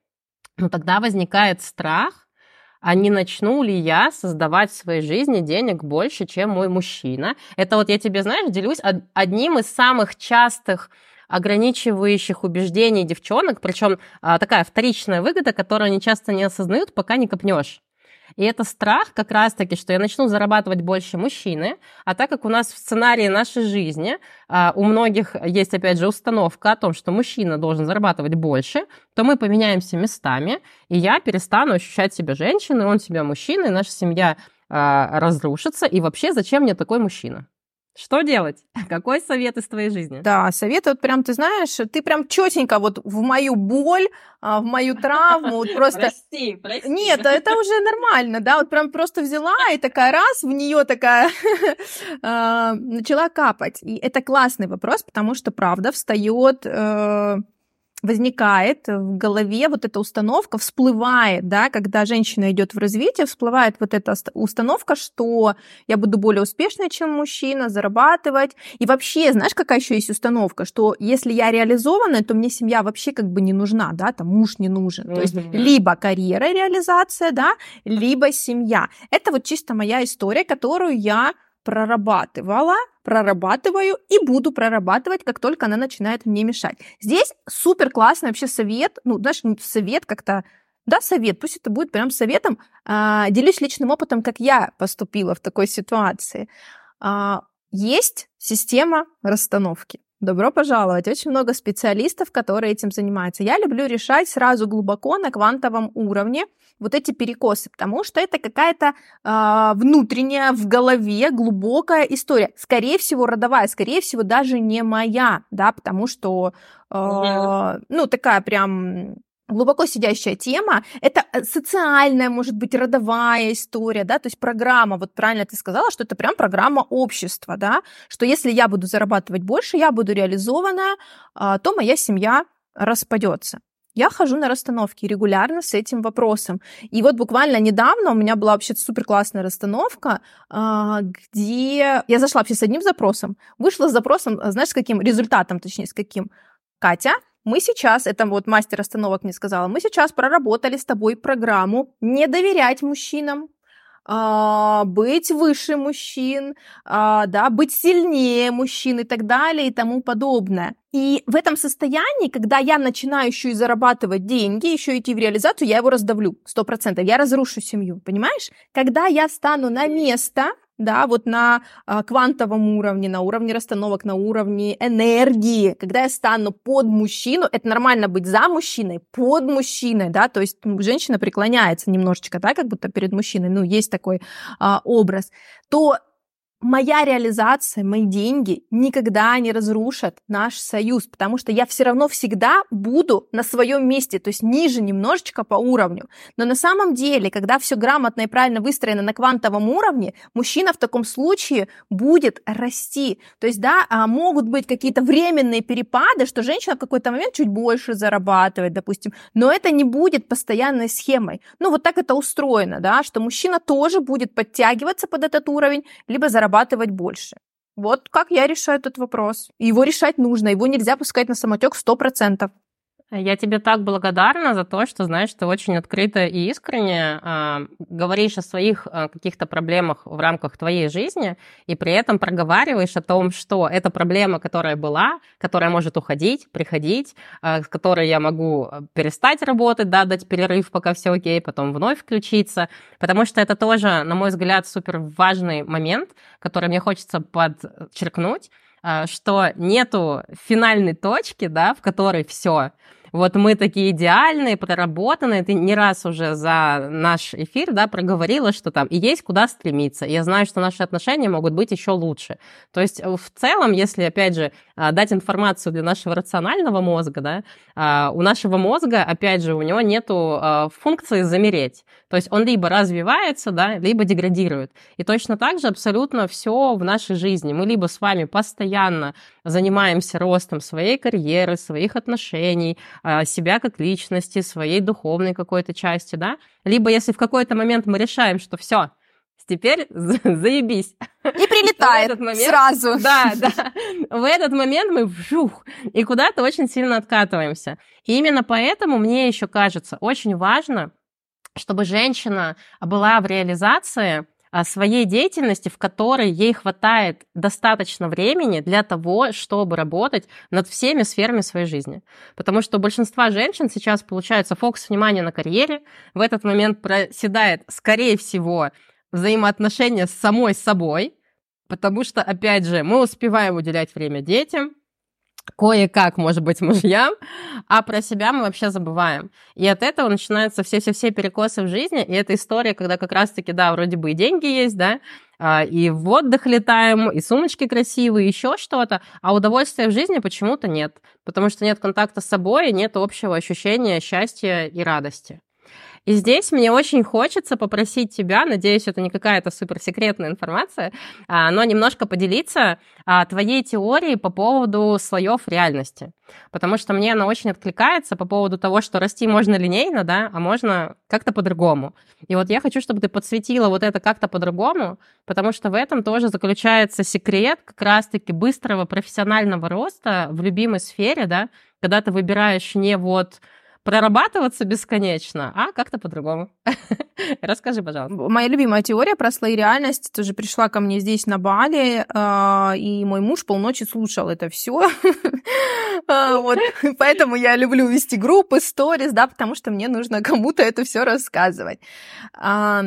но тогда возникает страх, а не начну ли я создавать в своей жизни денег больше, чем мой мужчина. Это вот я тебе, знаешь, делюсь одним из самых частых ограничивающих убеждений девчонок, причем а, такая вторичная выгода, которую они часто не осознают, пока не копнешь. И это страх как раз-таки, что я начну зарабатывать больше мужчины, а так как у нас в сценарии нашей жизни а, у многих есть, опять же, установка о том, что мужчина должен зарабатывать больше, то мы поменяемся местами, и я перестану ощущать себя женщиной, он себя мужчиной, наша семья а, разрушится, и вообще зачем мне такой мужчина? Что делать? Какой совет из твоей жизни? Да, совет вот прям, ты знаешь, ты прям четенько вот в мою боль, а, в мою травму, вот просто... Прости, прости. Нет, это уже нормально, да, вот прям просто взяла и такая раз, в нее такая а, начала капать. И это классный вопрос, потому что, правда, встает э, возникает в голове вот эта установка, всплывает, да, когда женщина идет в развитие, всплывает вот эта установка, что я буду более успешной, чем мужчина, зарабатывать. И вообще, знаешь, какая еще есть установка, что если я реализованная, то мне семья вообще как бы не нужна, да, там муж не нужен. То есть либо карьера, реализация, да, либо семья. Это вот чисто моя история, которую я прорабатывала, прорабатываю и буду прорабатывать, как только она начинает мне мешать. Здесь супер классный вообще совет, ну, знаешь, совет как-то да, совет, пусть это будет прям советом. А, делюсь личным опытом, как я поступила в такой ситуации. А, есть система расстановки. Добро пожаловать. Очень много специалистов, которые этим занимаются. Я люблю решать сразу глубоко на квантовом уровне вот эти перекосы, потому что это какая-то э, внутренняя в голове глубокая история. Скорее всего, родовая, скорее всего, даже не моя, да, потому что, э, ну, такая прям глубоко сидящая тема. Это э, социальная, может быть, родовая история, да, то есть программа, вот правильно ты сказала, что это прям программа общества, да, что если я буду зарабатывать больше, я буду реализована, а, то моя семья распадется. Я хожу на расстановки регулярно с этим вопросом. И вот буквально недавно у меня была вообще супер классная расстановка, а, где я зашла вообще с одним запросом, вышла с запросом, знаешь, с каким результатом, точнее, с каким. Катя, мы сейчас, это вот мастер остановок мне сказала, мы сейчас проработали с тобой программу не доверять мужчинам, а, быть выше мужчин, а, да, быть сильнее мужчин и так далее и тому подобное. И в этом состоянии, когда я начинаю еще и зарабатывать деньги, еще идти в реализацию, я его раздавлю, сто процентов, я разрушу семью, понимаешь? Когда я стану на место, да, вот на а, квантовом уровне, на уровне расстановок, на уровне энергии, когда я стану под мужчину, это нормально быть за мужчиной, под мужчиной, да, то есть женщина преклоняется немножечко, да, как будто перед мужчиной, ну, есть такой а, образ, то моя реализация, мои деньги никогда не разрушат наш союз, потому что я все равно всегда буду на своем месте, то есть ниже немножечко по уровню. Но на самом деле, когда все грамотно и правильно выстроено на квантовом уровне, мужчина в таком случае будет расти. То есть, да, а, могут быть какие-то временные перепады, что женщина в какой-то момент чуть больше зарабатывает, допустим, но это не будет постоянной схемой. Ну, вот так это устроено, да, что мужчина тоже будет подтягиваться под этот уровень, либо зарабатывать зарабатывать больше. Вот как я решаю этот вопрос. Его решать нужно, его нельзя пускать на самотек 100%. Я тебе так благодарна за то, что, знаешь, ты очень открыто и искренне э, говоришь о своих э, каких-то проблемах в рамках твоей жизни, и при этом проговариваешь о том, что это проблема, которая была, которая может уходить, приходить, э, с которой я могу перестать работать, да, дать перерыв, пока все окей, потом вновь включиться, потому что это тоже, на мой взгляд, супер важный момент, который мне хочется подчеркнуть, что нету финальной точки, да, в которой все, вот мы такие идеальные, проработанные. Ты не раз уже за наш эфир, да, проговорила, что там и есть куда стремиться. Я знаю, что наши отношения могут быть еще лучше. То есть э, в целом, если, опять же, а, дать информацию для нашего рационального мозга, да, а, у нашего мозга, опять же, у него нету а, функции замереть. То есть он либо развивается, да, либо деградирует. И точно так же абсолютно все в нашей жизни. Мы либо с вами постоянно занимаемся ростом своей карьеры, своих отношений, а, себя как личности, своей духовной какой-то части, да, либо если в какой-то момент мы решаем, что все, теперь заебись. И прилетает момент, сразу. Да, да. В этот момент мы вжух, и куда-то очень сильно откатываемся. И именно поэтому мне еще кажется очень важно, чтобы женщина была в реализации а, своей деятельности, в которой ей хватает достаточно времени для того, чтобы работать над всеми сферами своей жизни. Потому что у большинства женщин сейчас получается фокус внимания на карьере, в этот момент проседает, скорее всего, взаимоотношения с самой собой, потому что, опять же, мы успеваем уделять время детям, кое-как, может быть, мужьям, а про себя мы вообще забываем. И от этого начинаются все-все-все перекосы в жизни, и эта история, когда как раз-таки, да, вроде бы и деньги есть, да, а, и в отдых летаем, и сумочки красивые, еще что-то, а удовольствия в жизни почему-то нет, потому что нет контакта с собой, нет общего ощущения счастья и радости. И здесь мне очень хочется попросить тебя, надеюсь, это не какая-то суперсекретная информация, а, но немножко поделиться а, твоей теорией по поводу слоев реальности. Потому что мне она очень откликается по поводу того, что расти можно линейно, да, а можно как-то по-другому. И вот я хочу, чтобы ты подсветила вот это как-то по-другому, потому что в этом тоже заключается секрет как раз-таки быстрого профессионального роста в любимой сфере, да, когда ты выбираешь не вот прорабатываться бесконечно, а как-то по-другому. Расскажи, пожалуйста. Моя любимая теория про слои реальности тоже пришла ко мне здесь на Бали, а, и мой муж полночи слушал это все. А, вот, поэтому я люблю вести группы, сторис, да, потому что мне нужно кому-то это все рассказывать. А,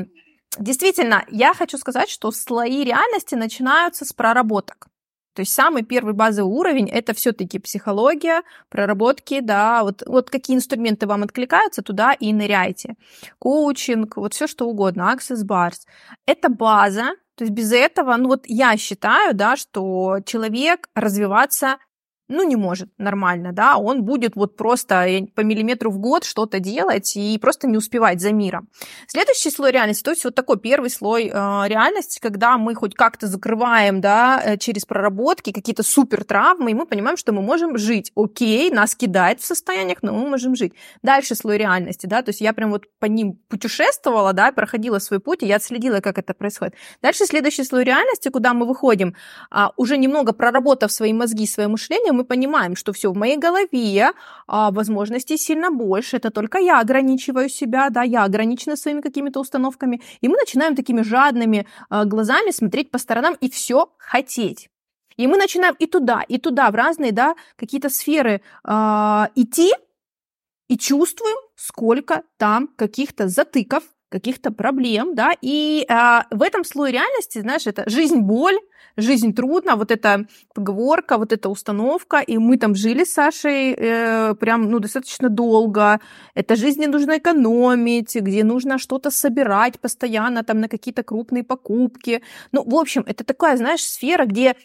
действительно, я хочу сказать, что слои реальности начинаются с проработок. То есть самый первый базовый уровень — это все таки психология, проработки, да, вот, вот какие инструменты вам откликаются, туда и ныряйте. Коучинг, вот все что угодно, Access Bars. Это база, то есть без этого, ну вот я считаю, да, что человек развиваться ну, не может нормально, да, он будет вот просто по миллиметру в год что-то делать и просто не успевать за миром. Следующий слой реальности, то есть вот такой первый слой э, реальности, когда мы хоть как-то закрываем, да, э, через проработки какие-то супер травмы, и мы понимаем, что мы можем жить. Окей, нас кидает в состояниях, но мы можем жить. Дальше слой реальности, да, то есть я прям вот по ним путешествовала, да, проходила свой путь, и я отследила, как это происходит. Дальше следующий слой реальности, куда мы выходим, а, уже немного проработав свои мозги, свое мышление, мы понимаем, что все в моей голове, а, возможностей сильно больше, это только я ограничиваю себя, да, я ограничена своими какими-то установками, и мы начинаем такими жадными а, глазами смотреть по сторонам и все хотеть. И мы начинаем и туда, и туда, в разные, да, какие-то сферы э, идти, и чувствуем, сколько там каких-то затыков, каких-то проблем, да, и э, в этом слое реальности, знаешь, это жизнь-боль, жизнь трудно, вот эта поговорка, вот эта установка, и мы там жили с Сашей э, прям, ну, достаточно долго, это жизнь не нужно экономить, где нужно что-то собирать постоянно там на какие-то крупные покупки, ну, в общем, это такая, знаешь, сфера, где,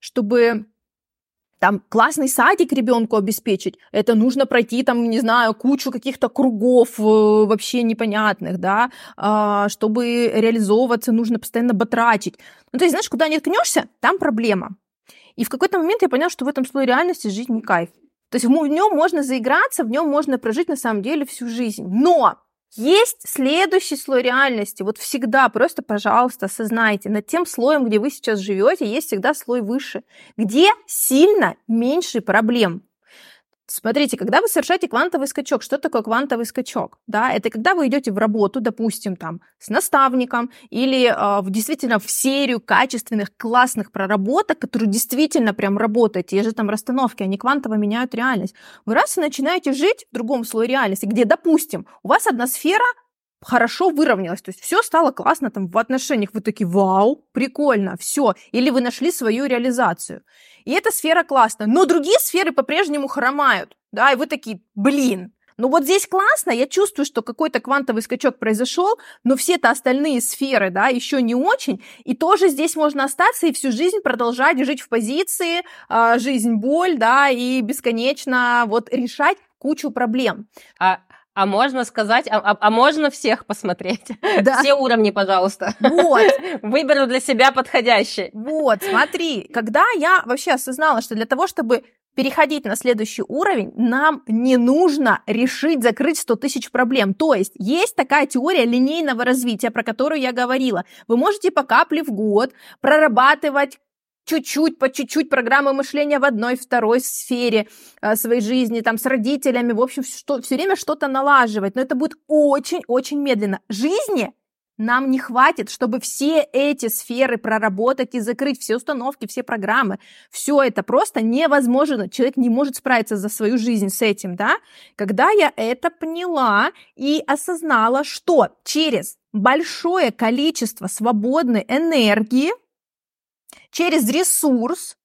чтобы там классный садик ребенку обеспечить, это нужно пройти там, не знаю, кучу каких-то кругов э, вообще непонятных, да, а, чтобы реализовываться, нужно постоянно батрачить. Ну, то есть, знаешь, куда не ткнешься, там проблема. И в какой-то момент я поняла, что в этом слое реальности жизнь не кайф. То есть в нем можно заиграться, в нем можно прожить на самом деле всю жизнь. Но есть следующий слой реальности. Вот всегда, просто, пожалуйста, осознайте, над тем слоем, где вы сейчас живете, есть всегда слой выше, где сильно меньше проблем. Смотрите, когда вы совершаете квантовый скачок, что такое квантовый скачок? Да, это когда вы идете в работу, допустим, там, с наставником или э, в, действительно в серию качественных, классных проработок, которые действительно прям работают, те же там расстановки, они квантово меняют реальность. Вы раз и начинаете жить в другом слое реальности, где, допустим, у вас одна сфера хорошо выровнялось, то есть все стало классно там в отношениях, вы такие, вау, прикольно, все, или вы нашли свою реализацию. И эта сфера классная, но другие сферы по-прежнему хромают, да, и вы такие, блин, ну вот здесь классно, я чувствую, что какой-то квантовый скачок произошел, но все-то остальные сферы, да, еще не очень, и тоже здесь можно остаться и всю жизнь продолжать жить в позиции, э, жизнь боль, да, и бесконечно вот решать кучу проблем. А а можно сказать, а, а, а можно всех посмотреть? Да. Все уровни, пожалуйста. Вот. Выберу для себя подходящий. Вот, смотри, когда я вообще осознала, что для того, чтобы переходить на следующий уровень, нам не нужно решить закрыть 100 тысяч проблем. То есть есть такая теория линейного развития, про которую я говорила. Вы можете по капле в год прорабатывать чуть-чуть, по чуть-чуть программы мышления в одной, второй сфере э, своей жизни, там, с родителями, в общем, что, все время что-то налаживать, но это будет очень-очень медленно. Жизни нам не хватит, чтобы все эти сферы проработать и закрыть, все установки, все программы. Все это просто невозможно. Человек не может справиться за свою жизнь с этим, да? Когда я это поняла и осознала, что через большое количество свободной энергии, через ресурс,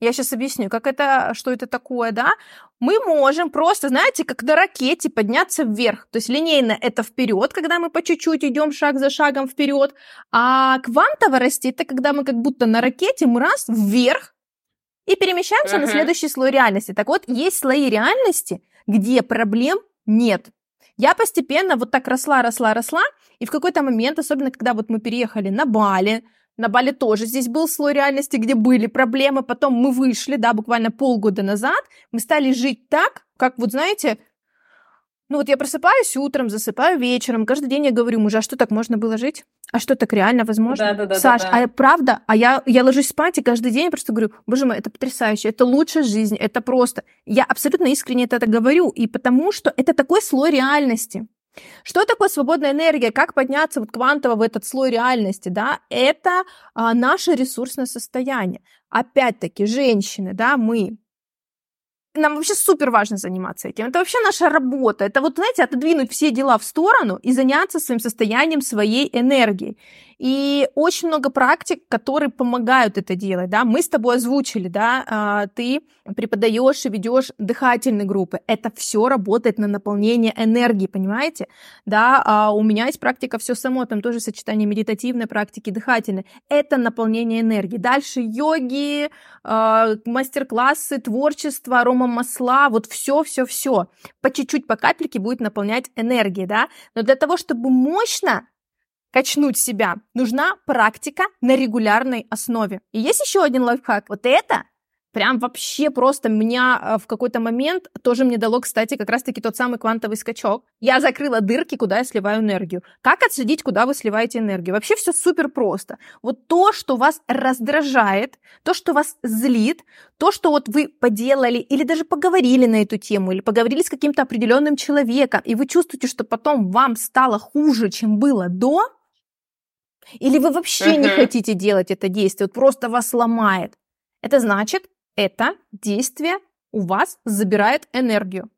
я сейчас объясню, как это, что это такое, да, мы можем просто, знаете, как на ракете подняться вверх. То есть линейно это вперед, когда мы по чуть-чуть идем шаг за шагом вперед, а квантово расти это когда мы как будто на ракете мы раз вверх и перемещаемся uh-huh. на следующий слой реальности. Так вот, есть слои реальности, где проблем нет. Я постепенно вот так росла, росла, росла, и в какой-то момент, особенно когда вот мы переехали на Бали, на Бали тоже здесь был слой реальности, где были проблемы. Потом мы вышли, да, буквально полгода назад. Мы стали жить так, как вот, знаете, Ну вот я просыпаюсь утром, засыпаю вечером, каждый день я говорю мужу, а что так можно было жить? А что так реально возможно? Да, да, да, Саш, да, да. а правда? А я, я ложусь спать и каждый день просто говорю, боже мой, это потрясающе, это лучшая жизнь, это просто. Я абсолютно искренне это говорю, и потому что это такой слой реальности. Что такое свободная энергия? Как подняться вот квантово в этот слой реальности? Да? Это а, наше ресурсное состояние. Опять-таки, женщины, да, мы нам вообще супер важно заниматься этим. Это вообще наша работа. Это вот, знаете, отодвинуть все дела в сторону и заняться своим состоянием, своей энергией. И очень много практик, которые помогают это делать, да. Мы с тобой озвучили, да, а, ты преподаешь и ведешь дыхательные группы. Это все работает на наполнение энергии, понимаете? Да, а у меня есть практика все само, там тоже сочетание медитативной практики, дыхательной. Это наполнение энергии. Дальше йоги, а, мастер-классы, творчество, арома масла, вот все, все, все. По чуть-чуть, по капельке будет наполнять энергией, да. Но для того, чтобы мощно качнуть себя, нужна практика на регулярной основе. И есть еще один лайфхак. Вот это прям вообще просто меня э, в какой-то момент тоже мне дало, кстати, как раз-таки тот самый квантовый скачок. Я закрыла дырки, куда я сливаю энергию. Как отследить, куда вы сливаете энергию? Вообще все супер просто. Вот то, что вас раздражает, то, что вас злит, то, что вот вы поделали или даже поговорили на эту тему, или поговорили с каким-то определенным человеком, и вы чувствуете, что потом вам стало хуже, чем было до, или вы вообще uh-huh. не хотите делать это действие, вот просто вас ломает. Это значит, это действие у вас забирает энергию.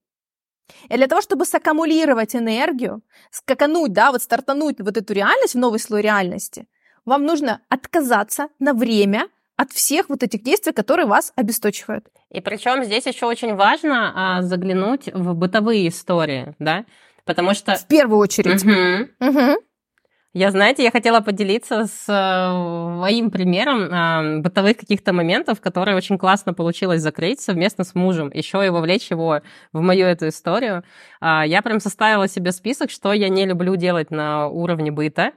И для того, чтобы саккумулировать энергию, скакануть, да, вот стартануть вот эту реальность, в новый слой реальности, вам нужно отказаться на время от всех вот этих действий, которые вас обесточивают. И причем здесь еще очень важно а, заглянуть в бытовые истории, да, потому что... В первую очередь. Угу. Угу. Я, знаете, я хотела поделиться с моим примером э, бытовых каких-то моментов, которые очень классно получилось закрыть совместно с мужем, еще и вовлечь его в мою эту историю. Э, я прям составила себе список, что я не люблю делать на уровне быта.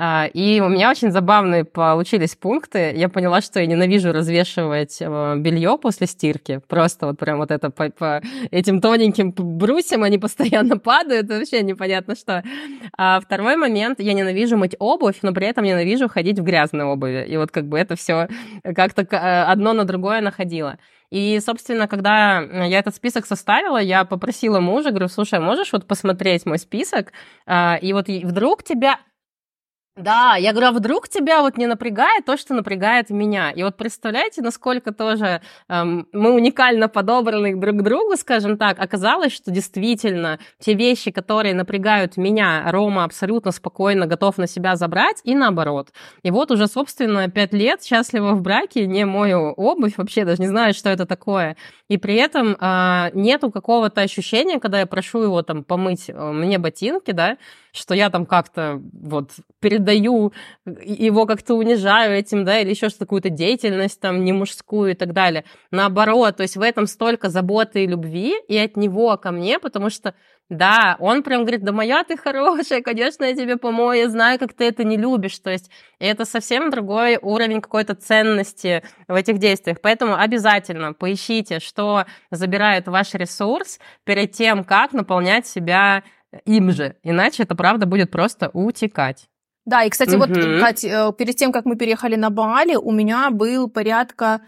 А, и у меня очень забавные получились пункты. Я поняла, что я ненавижу развешивать э, белье после стирки. Просто вот прям вот это по, по этим тоненьким брусьям они постоянно падают. Вообще непонятно что. А второй момент. Я ненавижу мыть обувь, но при этом ненавижу ходить в грязной обуви. И вот как бы это все как-то э, одно на другое находило. И, собственно, когда я этот список составила, я попросила мужа, говорю, слушай, можешь вот посмотреть мой список? А, и вот вдруг тебя да, я говорю, а вдруг тебя вот не напрягает то, что напрягает меня? И вот представляете, насколько тоже эм, мы уникально подобраны друг к другу, скажем так. Оказалось, что действительно те вещи, которые напрягают меня, Рома абсолютно спокойно готов на себя забрать, и наоборот. И вот уже, собственно, пять лет счастлива в браке, не мою обувь, вообще даже не знаю, что это такое. И при этом э, нету какого-то ощущения, когда я прошу его там помыть э, мне ботинки, да, что я там как-то вот передаю, его как-то унижаю этим, да, или еще что-то, какую-то деятельность там не мужскую и так далее. Наоборот, то есть в этом столько заботы и любви и от него ко мне, потому что да, он прям говорит, да моя ты хорошая, конечно, я тебе помою, я знаю, как ты это не любишь. То есть это совсем другой уровень какой-то ценности в этих действиях. Поэтому обязательно поищите, что забирает ваш ресурс перед тем, как наполнять себя им же, иначе это правда будет просто утекать. Да, и, кстати, угу. вот, Кать, э, перед тем, как мы переехали на Бали, у меня был порядка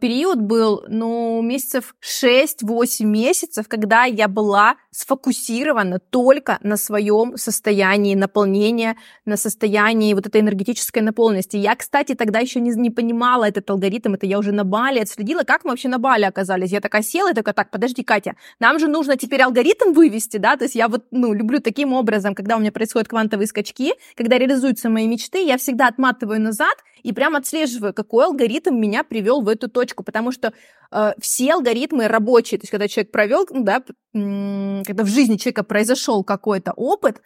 период был, ну, месяцев 6-8 месяцев, когда я была сфокусирована только на своем состоянии наполнения, на состоянии вот этой энергетической наполненности. Я, кстати, тогда еще не, не понимала этот алгоритм, это я уже на Бали отследила, как мы вообще на Бали оказались. Я такая села и такая, так, подожди, Катя, нам же нужно теперь алгоритм вывести, да, то есть я вот, ну, люблю таким образом, когда у меня происходят квантовые скачки, когда реализуются мои мечты, я всегда отматываю назад и прям отслеживаю, какой алгоритм меня привел в эту точку, потому что э, все алгоритмы рабочие, то есть когда человек провел, ну да, когда в жизни человека произошел какой-то опыт,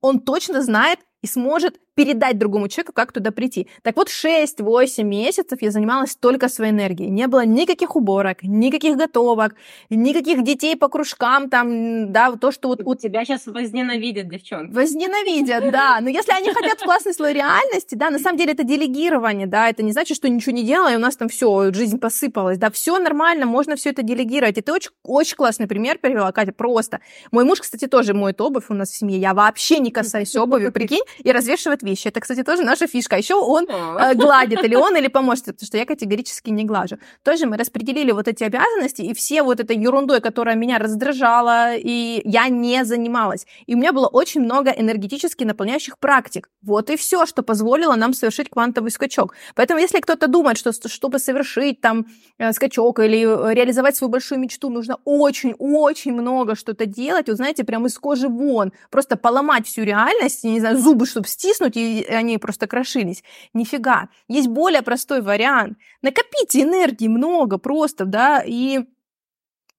он точно знает и сможет передать другому человеку, как туда прийти. Так вот, 6-8 месяцев я занималась только своей энергией. Не было никаких уборок, никаких готовок, никаких детей по кружкам, там, да, то, что вот... У тебя сейчас возненавидят девчонки. Возненавидят, да. Но если они хотят классный слой реальности, да, на самом деле это делегирование, да, это не значит, что ничего не делала, и у нас там все, жизнь посыпалась, да, все нормально, можно все это делегировать. И ты очень, очень классный пример привела, Катя, просто. Мой муж, кстати, тоже моет обувь у нас в семье, я вообще не касаюсь обуви, прикинь, и развешивает вещи. Это, кстати, тоже наша фишка. А еще он э, гладит, или он, или поможет, потому что я категорически не глажу. Тоже мы распределили вот эти обязанности, и все вот этой ерундой, которая меня раздражала, и я не занималась. И у меня было очень много энергетически наполняющих практик. Вот и все, что позволило нам совершить квантовый скачок. Поэтому, если кто-то думает, что чтобы совершить там э, скачок или э, реализовать свою большую мечту, нужно очень-очень много что-то делать, вот знаете, прям из кожи вон, просто поломать всю реальность, не знаю, зубы, чтобы стиснуть, и они просто крошились. Нифига. Есть более простой вариант. Накопите энергии много просто, да, и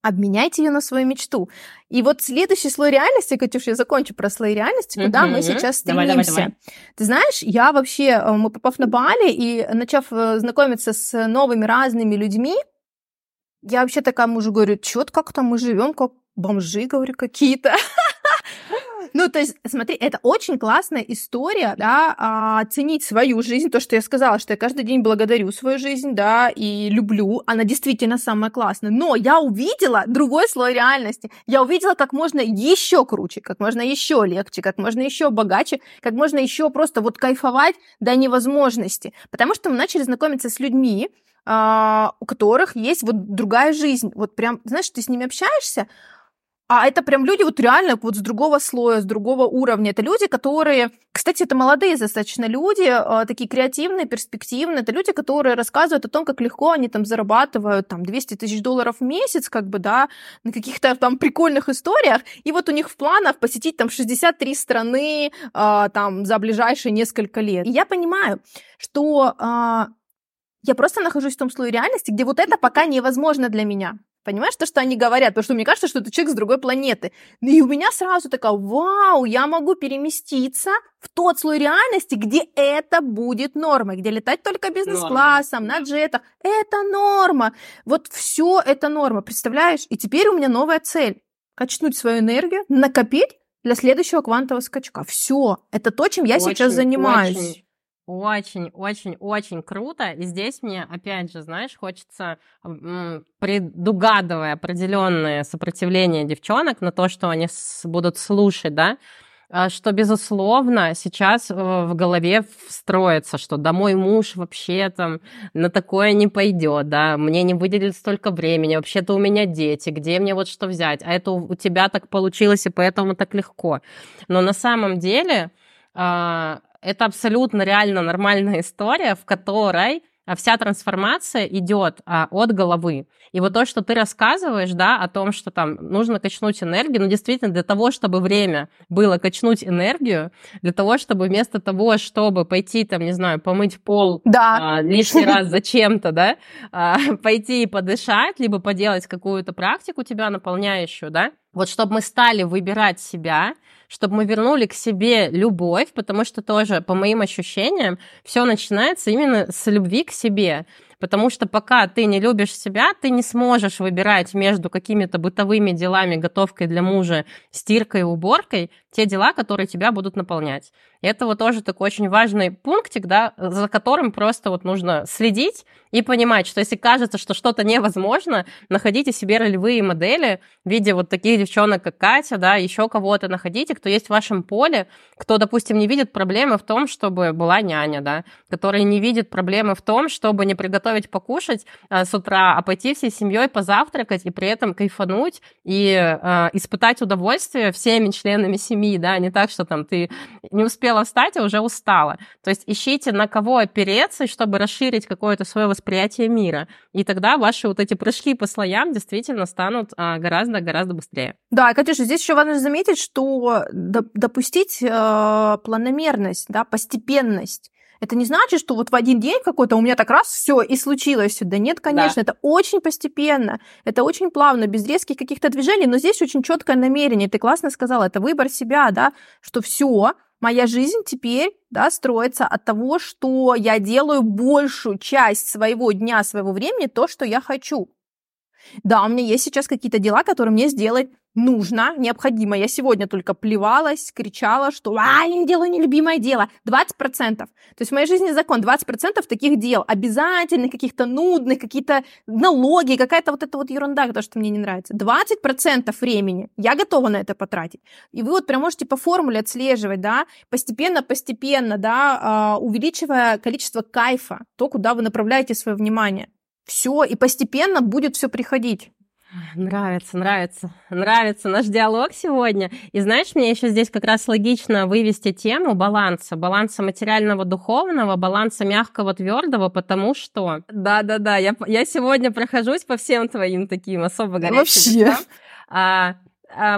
обменяйте ее на свою мечту. И вот следующий слой реальности, Катюш, я закончу про слои реальности, куда mm-hmm. мы сейчас стремимся. Давай, давай, давай. Ты знаешь, я вообще, э, мы попав на Бали и начав э, знакомиться с новыми разными людьми, я вообще такая мужу говорю, чё как там мы живем, как бомжи, говорю, какие-то. Ну, то есть, смотри, это очень классная история, да, а, оценить свою жизнь, то, что я сказала, что я каждый день благодарю свою жизнь, да, и люблю, она действительно самая классная. Но я увидела другой слой реальности. Я увидела, как можно еще круче, как можно еще легче, как можно еще богаче, как можно еще просто вот кайфовать до невозможности. Потому что мы начали знакомиться с людьми, а, у которых есть вот другая жизнь. Вот прям, знаешь, ты с ними общаешься, а это прям люди вот реально вот с другого слоя, с другого уровня. Это люди, которые, кстати, это молодые достаточно люди, а, такие креативные, перспективные. Это люди, которые рассказывают о том, как легко они там зарабатывают там 200 тысяч долларов в месяц, как бы, да, на каких-то там прикольных историях. И вот у них в планах посетить там 63 страны а, там за ближайшие несколько лет. И я понимаю, что а, я просто нахожусь в том слое реальности, где вот это пока невозможно для меня. Понимаешь, то, что они говорят, потому что мне кажется, что это человек с другой планеты. И у меня сразу такая, вау, я могу переместиться в тот слой реальности, где это будет нормой, где летать только бизнес-классом, на джетах. Это норма. Вот все это норма, представляешь? И теперь у меня новая цель. Качнуть свою энергию, накопить для следующего квантового скачка. Все. Это то, чем я очень, сейчас занимаюсь. Очень очень-очень-очень круто. И здесь мне, опять же, знаешь, хочется, предугадывая определенное сопротивление девчонок на то, что они будут слушать, да, а, что, безусловно, сейчас э, в голове встроится, что да мой муж вообще там на такое не пойдет, да, мне не выделили столько времени, вообще-то у меня дети, где мне вот что взять, а это у тебя так получилось, и поэтому так легко. Но на самом деле а, это абсолютно реально нормальная история, в которой а, вся трансформация идет а, от головы. И вот то, что ты рассказываешь, да, о том, что там нужно качнуть энергию, ну, действительно, для того, чтобы время было качнуть энергию, для того, чтобы вместо того, чтобы пойти, там, не знаю, помыть пол да. а, лишний раз зачем-то, да, а, пойти и подышать, либо поделать какую-то практику тебя наполняющую, да, вот чтобы мы стали выбирать себя, чтобы мы вернули к себе любовь, потому что тоже, по моим ощущениям, все начинается именно с любви к себе. Потому что пока ты не любишь себя, ты не сможешь выбирать между какими-то бытовыми делами, готовкой для мужа, стиркой уборкой, те дела, которые тебя будут наполнять. И это вот тоже такой очень важный пунктик, да, за которым просто вот нужно следить и понимать, что если кажется, что что-то невозможно, находите себе ролевые модели в виде вот таких девчонок, как Катя, да, еще кого-то находите, кто есть в вашем поле, кто, допустим, не видит проблемы в том, чтобы была няня, да, который не видит проблемы в том, чтобы не приготовить покушать а, с утра, а пойти всей семьей позавтракать и при этом кайфануть и а, испытать удовольствие всеми членами семьи семьи, да, не так, что там ты не успела встать, а уже устала. То есть ищите, на кого опереться, чтобы расширить какое-то свое восприятие мира. И тогда ваши вот эти прыжки по слоям действительно станут гораздо-гораздо быстрее. Да, Катюша, здесь еще важно заметить, что допустить э, планомерность, да, постепенность. Это не значит, что вот в один день какой-то у меня так раз все и случилось. Да нет, конечно, да. это очень постепенно, это очень плавно, без резких каких-то движений, но здесь очень четкое намерение. Ты классно сказала, это выбор себя, да, что все, моя жизнь теперь да, строится от того, что я делаю большую часть своего дня, своего времени то, что я хочу. Да, у меня есть сейчас какие-то дела, которые мне сделать нужно, необходимо. Я сегодня только плевалась, кричала, что а, я не делаю нелюбимое дело. 20%. То есть в моей жизни закон 20% таких дел, обязательных, каких-то нудных, какие-то налоги, какая-то вот эта вот ерунда, то, что мне не нравится. 20% времени я готова на это потратить. И вы вот прям можете по формуле отслеживать, да, постепенно-постепенно, да, а, увеличивая количество кайфа, то, куда вы направляете свое внимание. Все, и постепенно будет все приходить. Нравится, нравится, нравится наш диалог сегодня. И знаешь, мне еще здесь как раз логично вывести тему баланса, баланса материального, духовного, баланса мягкого, твердого, потому что, да-да-да, я, я сегодня прохожусь по всем твоим таким особо горячим Вообще. А, а,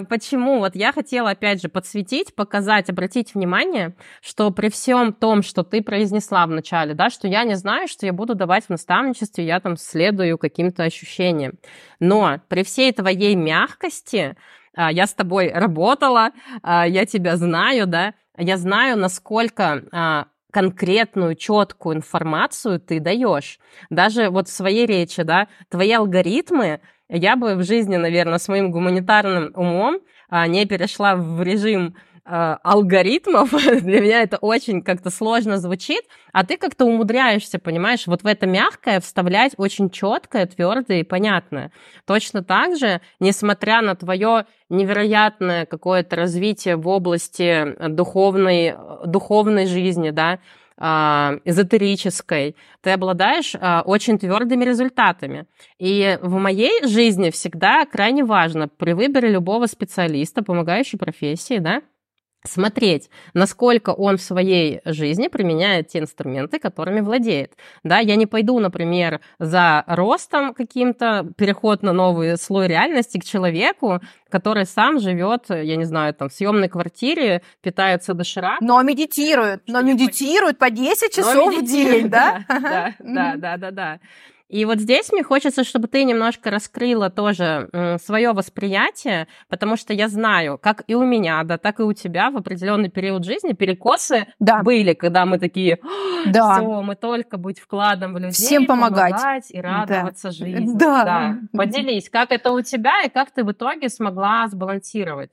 почему? Вот я хотела, опять же, подсветить, показать, обратить внимание, что при всем том, что ты произнесла в начале, да, что я не знаю, что я буду давать в наставничестве, я там следую каким-то ощущениям. Но при всей твоей мягкости, а, я с тобой работала, а, я тебя знаю, да, я знаю, насколько конкретную, четкую информацию ты даешь. Даже вот в своей речи, да, твои алгоритмы, я бы в жизни, наверное, с моим гуманитарным умом а, не перешла в режим а, алгоритмов. Для меня это очень как-то сложно звучит, а ты как-то умудряешься, понимаешь, вот в это мягкое вставлять очень четкое, твердое и понятное. Точно так же, несмотря на твое невероятное какое-то развитие в области духовной, духовной жизни, да, эзотерической, ты обладаешь а, очень твердыми результатами. И в моей жизни всегда крайне важно при выборе любого специалиста, помогающей профессии, да, смотреть, насколько он в своей жизни применяет те инструменты, которыми владеет. Да, я не пойду, например, за ростом каким-то, переход на новый слой реальности к человеку, который сам живет, я не знаю, там, в съемной квартире, питается дошираком. Но медитирует, но медитирует по 10 часов в день, да? Да, да, да, да, да. И вот здесь мне хочется, чтобы ты немножко раскрыла тоже свое восприятие, потому что я знаю, как и у меня, да, так и у тебя в определенный период жизни перекосы да. были, когда мы такие, да. все, мы только быть вкладом в людей, всем помогать, помогать и радоваться да. жизни. Да. да. Поделись, как это у тебя и как ты в итоге смогла сбалансировать?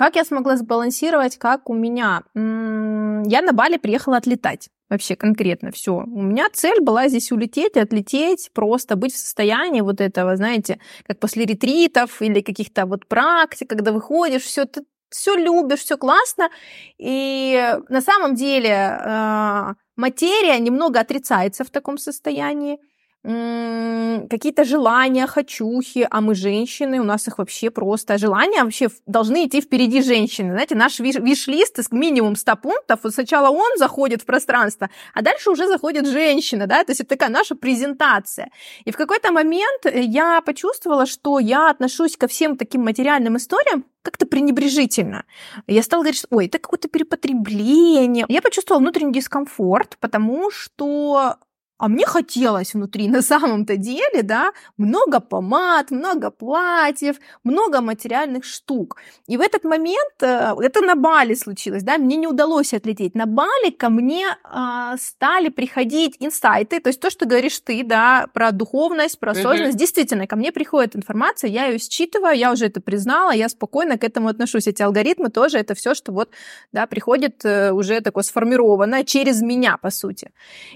Как я смогла сбалансировать, как у меня? Я на Бали приехала отлетать. Вообще конкретно все. У меня цель была здесь улететь, отлететь, просто быть в состоянии вот этого, знаете, как после ретритов или каких-то вот практик, когда выходишь, все ты все любишь, все классно. И на самом деле э, материя немного отрицается в таком состоянии какие-то желания, хочухи, а мы женщины, у нас их вообще просто желания вообще должны идти впереди женщины. Знаете, наш виш-лист из минимум 100 пунктов, вот сначала он заходит в пространство, а дальше уже заходит женщина, да, то есть это такая наша презентация. И в какой-то момент я почувствовала, что я отношусь ко всем таким материальным историям как-то пренебрежительно. Я стала говорить, что, ой, это какое-то перепотребление. Я почувствовала внутренний дискомфорт, потому что а мне хотелось внутри на самом-то деле, да, много помад, много платьев, много материальных штук. И в этот момент, э, это на Бали случилось, да, мне не удалось отлететь. На Бали ко мне э, стали приходить инсайты, то есть то, что говоришь ты, да, про духовность, про осознанность. Mm-hmm. Действительно, ко мне приходит информация, я ее считываю, я уже это признала, я спокойно к этому отношусь. Эти алгоритмы тоже это все, что вот, да, приходит э, уже такое сформированное через меня, по сути.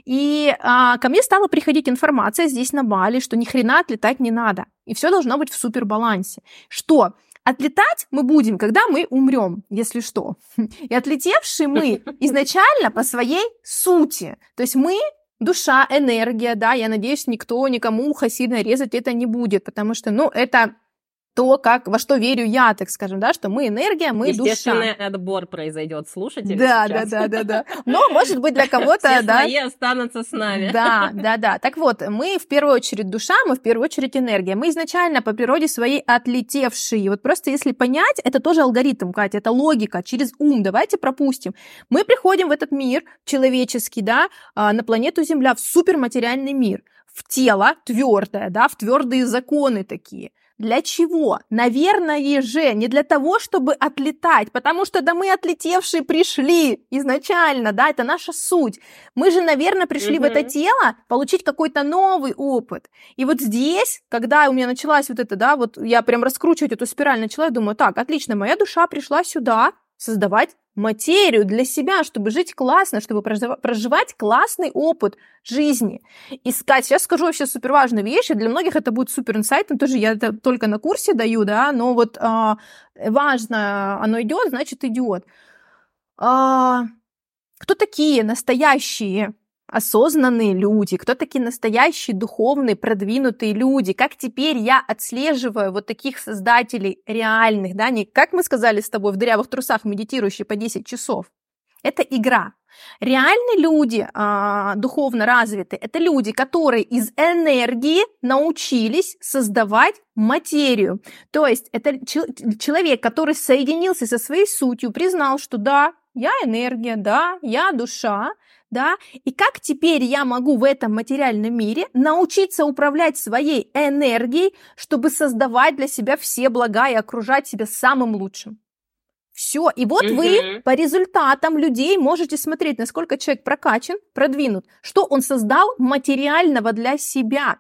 И э, ко мне стала приходить информация здесь на Бали, что ни хрена отлетать не надо. И все должно быть в супербалансе. Что Отлетать мы будем, когда мы умрем, если что. И отлетевшие мы изначально по своей сути. То есть мы душа, энергия, да, я надеюсь, никто никому ухо сильно резать это не будет, потому что, ну, это то, как, во что верю я, так скажем, да, что мы энергия, мы Естественный душа. отбор произойдет, слушатели Да, да, да, да, да. Но, может быть, для кого-то, да. Свои останутся с нами. Да, да, да. Так вот, мы в первую очередь душа, мы в первую очередь энергия. Мы изначально по природе своей отлетевшие. Вот просто если понять, это тоже алгоритм, Катя, это логика через ум. Давайте пропустим. Мы приходим в этот мир человеческий, да, а, на планету Земля, в суперматериальный мир, в тело твердое, да, в твердые законы такие – Для чего? Наверное же, не для того, чтобы отлетать, потому что да мы отлетевшие пришли изначально, да, это наша суть. Мы же, наверное, пришли mm-hmm. в это тело получить какой-то новый опыт. И вот здесь, когда у меня началась вот это, да, вот я прям раскручивать эту спираль начала, я думаю, так, отлично, моя душа пришла сюда создавать материю для себя, чтобы жить классно, чтобы проживать классный опыт жизни. Искать, сейчас скажу вообще супер важную вещь, для многих это будет супер инсайтом, тоже я это только на курсе даю, да, но вот а, важно, оно идет, значит идет. А, кто такие настоящие осознанные люди, кто такие настоящие духовные, продвинутые люди, как теперь я отслеживаю вот таких создателей реальных, да, не как мы сказали с тобой в дырявых трусах, медитирующие по 10 часов. Это игра. Реальные люди, а, духовно развитые, это люди, которые из энергии научились создавать материю. То есть это человек, который соединился со своей сутью, признал, что да, я энергия, да, я душа, да, и как теперь я могу в этом материальном мире научиться управлять своей энергией, чтобы создавать для себя все блага и окружать себя самым лучшим. Все. И вот угу. вы по результатам людей можете смотреть, насколько человек прокачан, продвинут, что он создал материального для себя.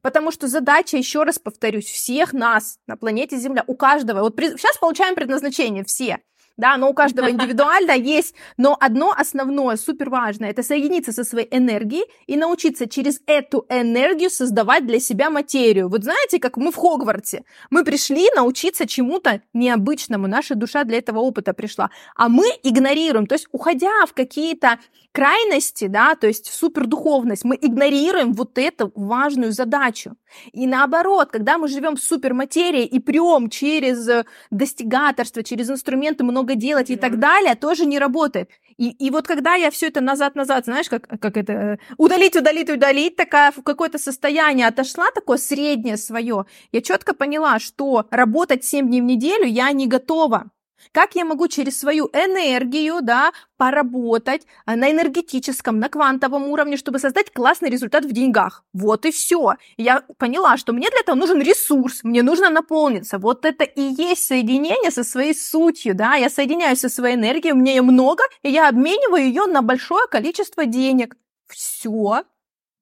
Потому что задача, еще раз повторюсь, всех нас на планете Земля, у каждого, вот при, сейчас получаем предназначение все – да, но у каждого индивидуально есть, но одно основное, супер важное, это соединиться со своей энергией и научиться через эту энергию создавать для себя материю. Вот знаете, как мы в Хогвартсе, мы пришли научиться чему-то необычному, наша душа для этого опыта пришла, а мы игнорируем, то есть уходя в какие-то крайности, да, то есть супердуховность, мы игнорируем вот эту важную задачу. И наоборот, когда мы живем в суперматерии и прем через достигаторство, через инструменты много много делать и так далее, тоже не работает. И, и вот когда я все это назад-назад, знаешь, как, как это, э, удалить, удалить, удалить, такая в какое-то состояние отошла, такое среднее свое, я четко поняла, что работать 7 дней в неделю я не готова. Как я могу через свою энергию, да, поработать а, на энергетическом, на квантовом уровне, чтобы создать классный результат в деньгах. Вот и все. Я поняла, что мне для этого нужен ресурс, мне нужно наполниться. Вот это и есть соединение со своей сутью, да. Я соединяюсь со своей энергией, у меня ее много, и я обмениваю ее на большое количество денег. Все.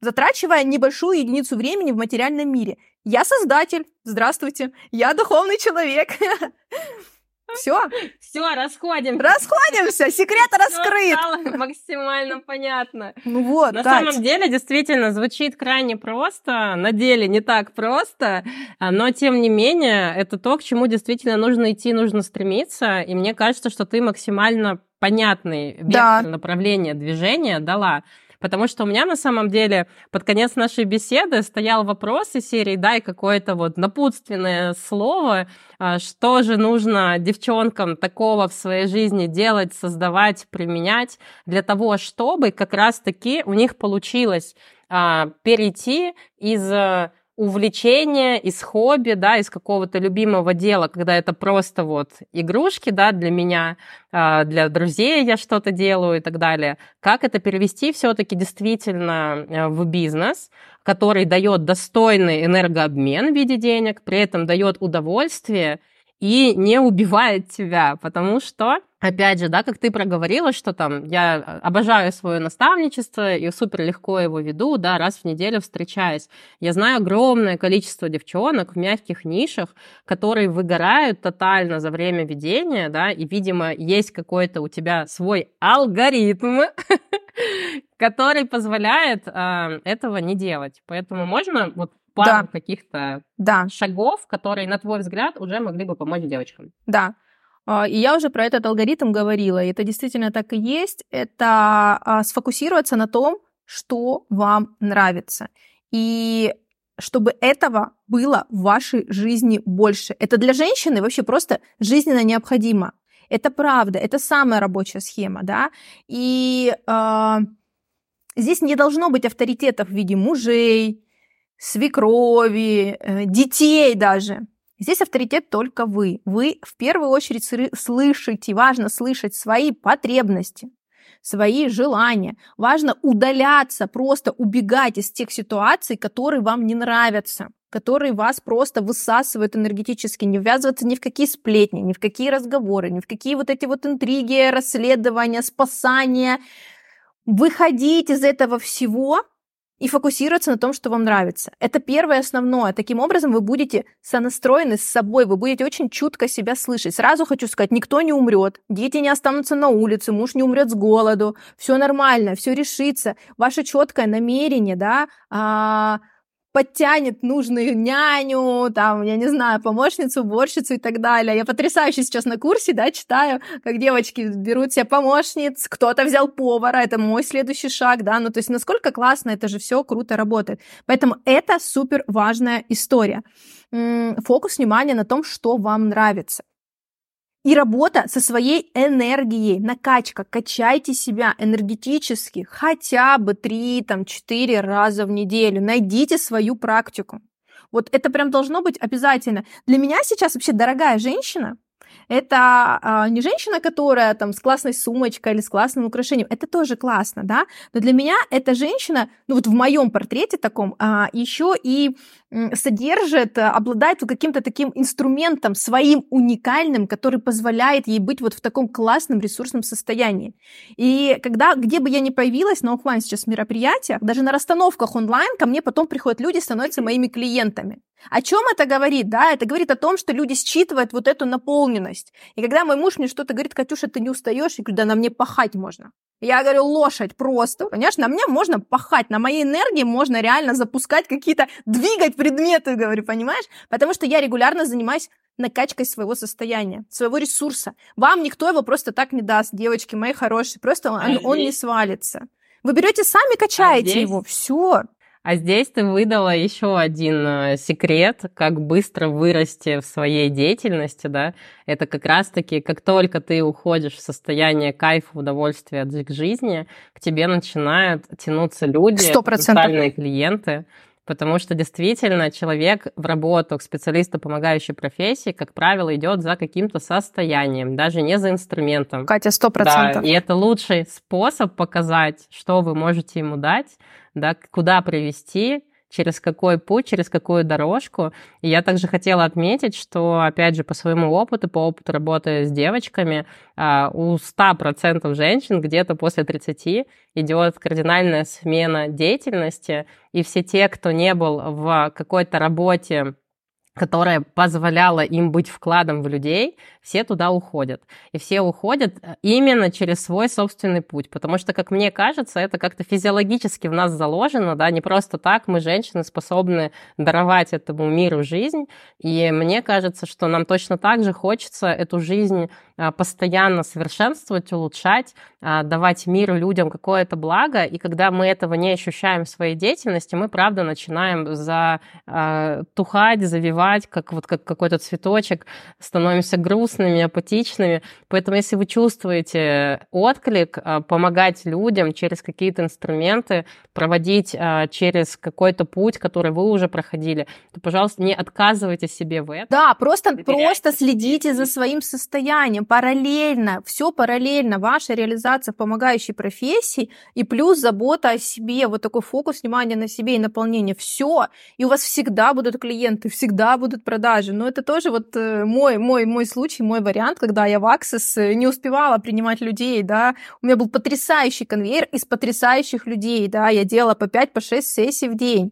Затрачивая небольшую единицу времени в материальном мире. Я создатель. Здравствуйте. Я духовный человек. Все. Все, расходимся. Расходимся, секрет раскрыт. Стало максимально понятно. Ну вот, На Кать. самом деле, действительно, звучит крайне просто, на деле не так просто, но тем не менее, это то, к чему действительно нужно идти, нужно стремиться, и мне кажется, что ты максимально понятный вектор да. направления движения дала. Потому что у меня на самом деле под конец нашей беседы стоял вопрос из серии «Дай какое-то вот напутственное слово, а, что же нужно девчонкам такого в своей жизни делать, создавать, применять для того, чтобы как раз-таки у них получилось а, перейти из увлечение, из хобби, да, из какого-то любимого дела, когда это просто вот игрушки, да, для меня, а, для друзей я что-то делаю и так далее. Как это перевести все-таки действительно э, в бизнес, который дает достойный энергообмен в виде денег, при этом дает удовольствие и не убивает тебя, потому что опять же, да, как ты проговорила, что там я обожаю свое наставничество и супер легко его веду, да, раз в неделю встречаюсь. Я знаю огромное количество девчонок в мягких нишах, которые выгорают тотально за время ведения, да, и, видимо, есть какой-то у тебя свой алгоритм, который позволяет э, этого не делать. Поэтому можно вот пару каких-то шагов, которые, на твой взгляд, уже могли бы помочь девочкам. Да. А, и я уже про этот алгоритм говорила, и это действительно так и есть. Это а, сфокусироваться на том, что вам нравится. И чтобы этого было в вашей жизни больше. Это для женщины вообще просто жизненно необходимо. Это правда, это самая рабочая схема, да. И э, здесь не должно быть авторитетов в виде мужей, свекрови, э, детей даже. Здесь авторитет только вы. Вы в первую очередь слышите, важно слышать свои потребности, свои желания. Важно удаляться, просто убегать из тех ситуаций, которые вам не нравятся. которые вас просто высасывают энергетически, не ввязываться ни в какие сплетни, ни в какие разговоры, ни в какие вот эти вот интриги, расследования, спасания. Выходить из этого всего и фокусироваться на том, что вам нравится. Это первое основное. Таким образом вы будете сонастроены с собой, вы будете очень чутко себя слышать. Сразу хочу сказать, никто не умрет, дети не останутся на улице, муж не умрет с голоду, все нормально, все решится. Ваше четкое намерение, да, а, подтянет нужную няню, там, я не знаю, помощницу, уборщицу и так далее. Я потрясающе сейчас на курсе, да, читаю, как девочки берут себе помощниц, кто-то взял повара, это мой следующий шаг, да, ну, то есть насколько классно, это же все круто работает. Поэтому это супер важная история. Фокус внимания на том, что вам нравится. И работа со своей энергией, накачка. Качайте себя энергетически хотя бы 3-4 раза в неделю. Найдите свою практику. Вот это прям должно быть обязательно. Для меня сейчас вообще дорогая женщина, это а, не женщина, которая там с классной сумочкой или с классным украшением. Это тоже классно, да. Но для меня эта женщина, ну вот в моем портрете таком, а, еще и содержит, э, обладает каким-то таким инструментом своим уникальным, который позволяет ей быть вот в таком классном ресурсном состоянии. И когда, где бы я ни появилась на офлайн сейчас мероприятиях, даже на расстановках онлайн, ко мне потом приходят люди, становятся моими клиентами. О чем это говорит? Да, это говорит о том, что люди считывают вот эту наполненность. И когда мой муж мне что-то говорит, Катюша, ты не устаешь, я говорю, да на мне пахать можно. Я говорю, лошадь просто. Понимаешь, на мне можно пахать, на моей энергии можно реально запускать какие-то, двигать предметы, говорю, понимаешь? Потому что я регулярно занимаюсь накачкой своего состояния, своего ресурса. Вам никто его просто так не даст, девочки мои хорошие. Просто он, он не свалится. Вы берете сами, качаете а здесь... его, все. А здесь ты выдала еще один э, секрет, как быстро вырасти в своей деятельности, да. Это как раз-таки, как только ты уходишь в состояние кайфа, удовольствия от жизни, к тебе начинают тянуться люди, потенциальные клиенты, потому что действительно человек в работу к специалисту помогающей профессии, как правило, идет за каким-то состоянием, даже не за инструментом. Катя, сто процентов. Да, и это лучший способ показать, что вы можете ему дать, да, куда привести, через какой путь, через какую дорожку. И я также хотела отметить, что, опять же, по своему опыту, по опыту работы с девочками, а, у 100% женщин где-то после 30 идет кардинальная смена деятельности, и все те, кто не был в какой-то работе, которая позволяла им быть вкладом в людей, все туда уходят. И все уходят э, именно через свой собственный путь, потому что, как мне кажется, это как-то физиологически в нас заложено, да, не просто так мы, женщины, способны даровать этому миру жизнь, и мне кажется, что нам точно так же хочется эту жизнь постоянно совершенствовать, улучшать, а, давать миру, людям какое-то благо, и когда мы этого не ощущаем в своей деятельности, мы, правда, начинаем затухать, завивать, как вот как какой-то цветочек, становимся грустными, апатичными. Поэтому, если вы чувствуете отклик, помогать людям через какие-то инструменты, проводить через какой-то путь, который вы уже проходили, то, пожалуйста, не отказывайте себе в этом. Да, просто, просто следите за своим состоянием, параллельно, все параллельно, ваша реализация в помогающей профессии и плюс забота о себе, вот такой фокус внимания на себе и наполнение, все, и у вас всегда будут клиенты, всегда будут продажи, но это тоже вот э, мой, мой, мой случай, мой вариант, когда я в Access э, не успевала принимать людей, да, у меня был потрясающий конвейер из потрясающих людей, да, я делала по 5, по 6 сессий в день,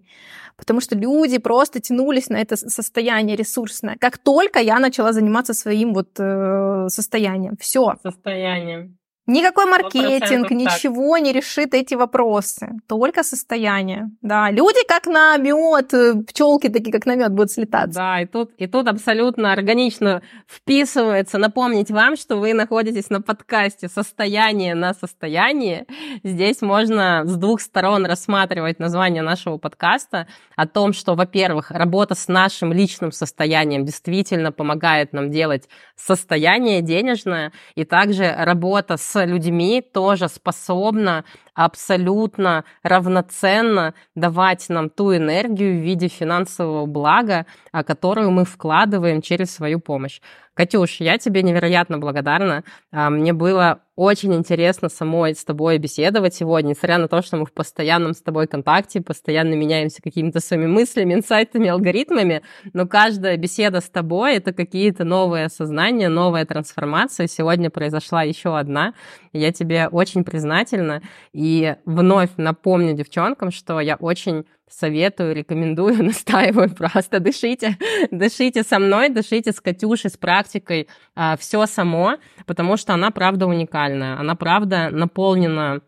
потому что люди просто тянулись на это состояние ресурсное. Как только я начала заниматься своим вот э, состоянием, все. Состоянием. Никакой маркетинг, ничего не решит эти вопросы. Только состояние. Да, люди как на мед, э, пчелки такие как на мед будут слетаться. Да, и тут, и тут абсолютно органично вписывается. Напомнить вам, что вы находитесь на подкасте «Состояние на состоянии». Здесь можно с двух сторон рассматривать название нашего подкаста о том, что, во-первых, работа с нашим личным состоянием действительно помогает нам делать состояние денежное, и также работа с людьми тоже способна абсолютно равноценно давать нам ту энергию в виде финансового блага, которую мы вкладываем через свою помощь. Катюш, я тебе невероятно благодарна. А, мне было очень интересно самой с тобой беседовать сегодня, несмотря на то, что мы в постоянном с тобой контакте, постоянно меняемся какими-то своими мыслями, инсайтами, алгоритмами, но каждая беседа с тобой — это какие-то новые осознания, новая трансформация. Сегодня произошла еще одна. Я тебе очень признательна и вновь напомню девчонкам, что я очень советую, рекомендую, настаиваю просто. Дышите, дышите со мной, дышите с Катюшей, с практикой. А, все само, потому что она правда уникальная. Она правда наполнена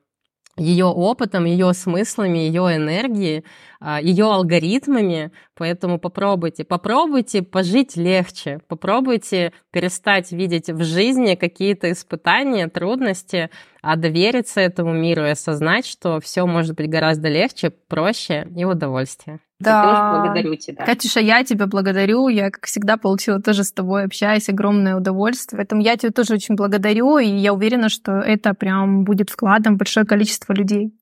ее опытом, ее смыслами, ее энергией, ее алгоритмами. Поэтому попробуйте, попробуйте пожить легче, попробуйте перестать видеть в жизни какие-то испытания, трудности, а довериться этому миру и осознать, что все может быть гораздо легче, проще и удовольствие. Да. Благодарю тебя. Катюша, я тебя благодарю. Я, как всегда, получила тоже с тобой общаясь огромное удовольствие. Поэтому я тебя тоже очень благодарю, и я уверена, что это прям будет вкладом в большое количество людей.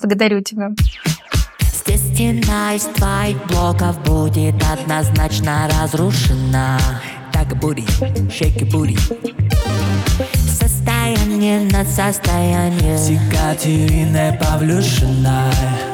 Благодарю тебя. Стена из твоих блоков будет однозначно разрушена. Так бури, шейки бури. Состояние над состоянием. С Екатериной Павлюшиной.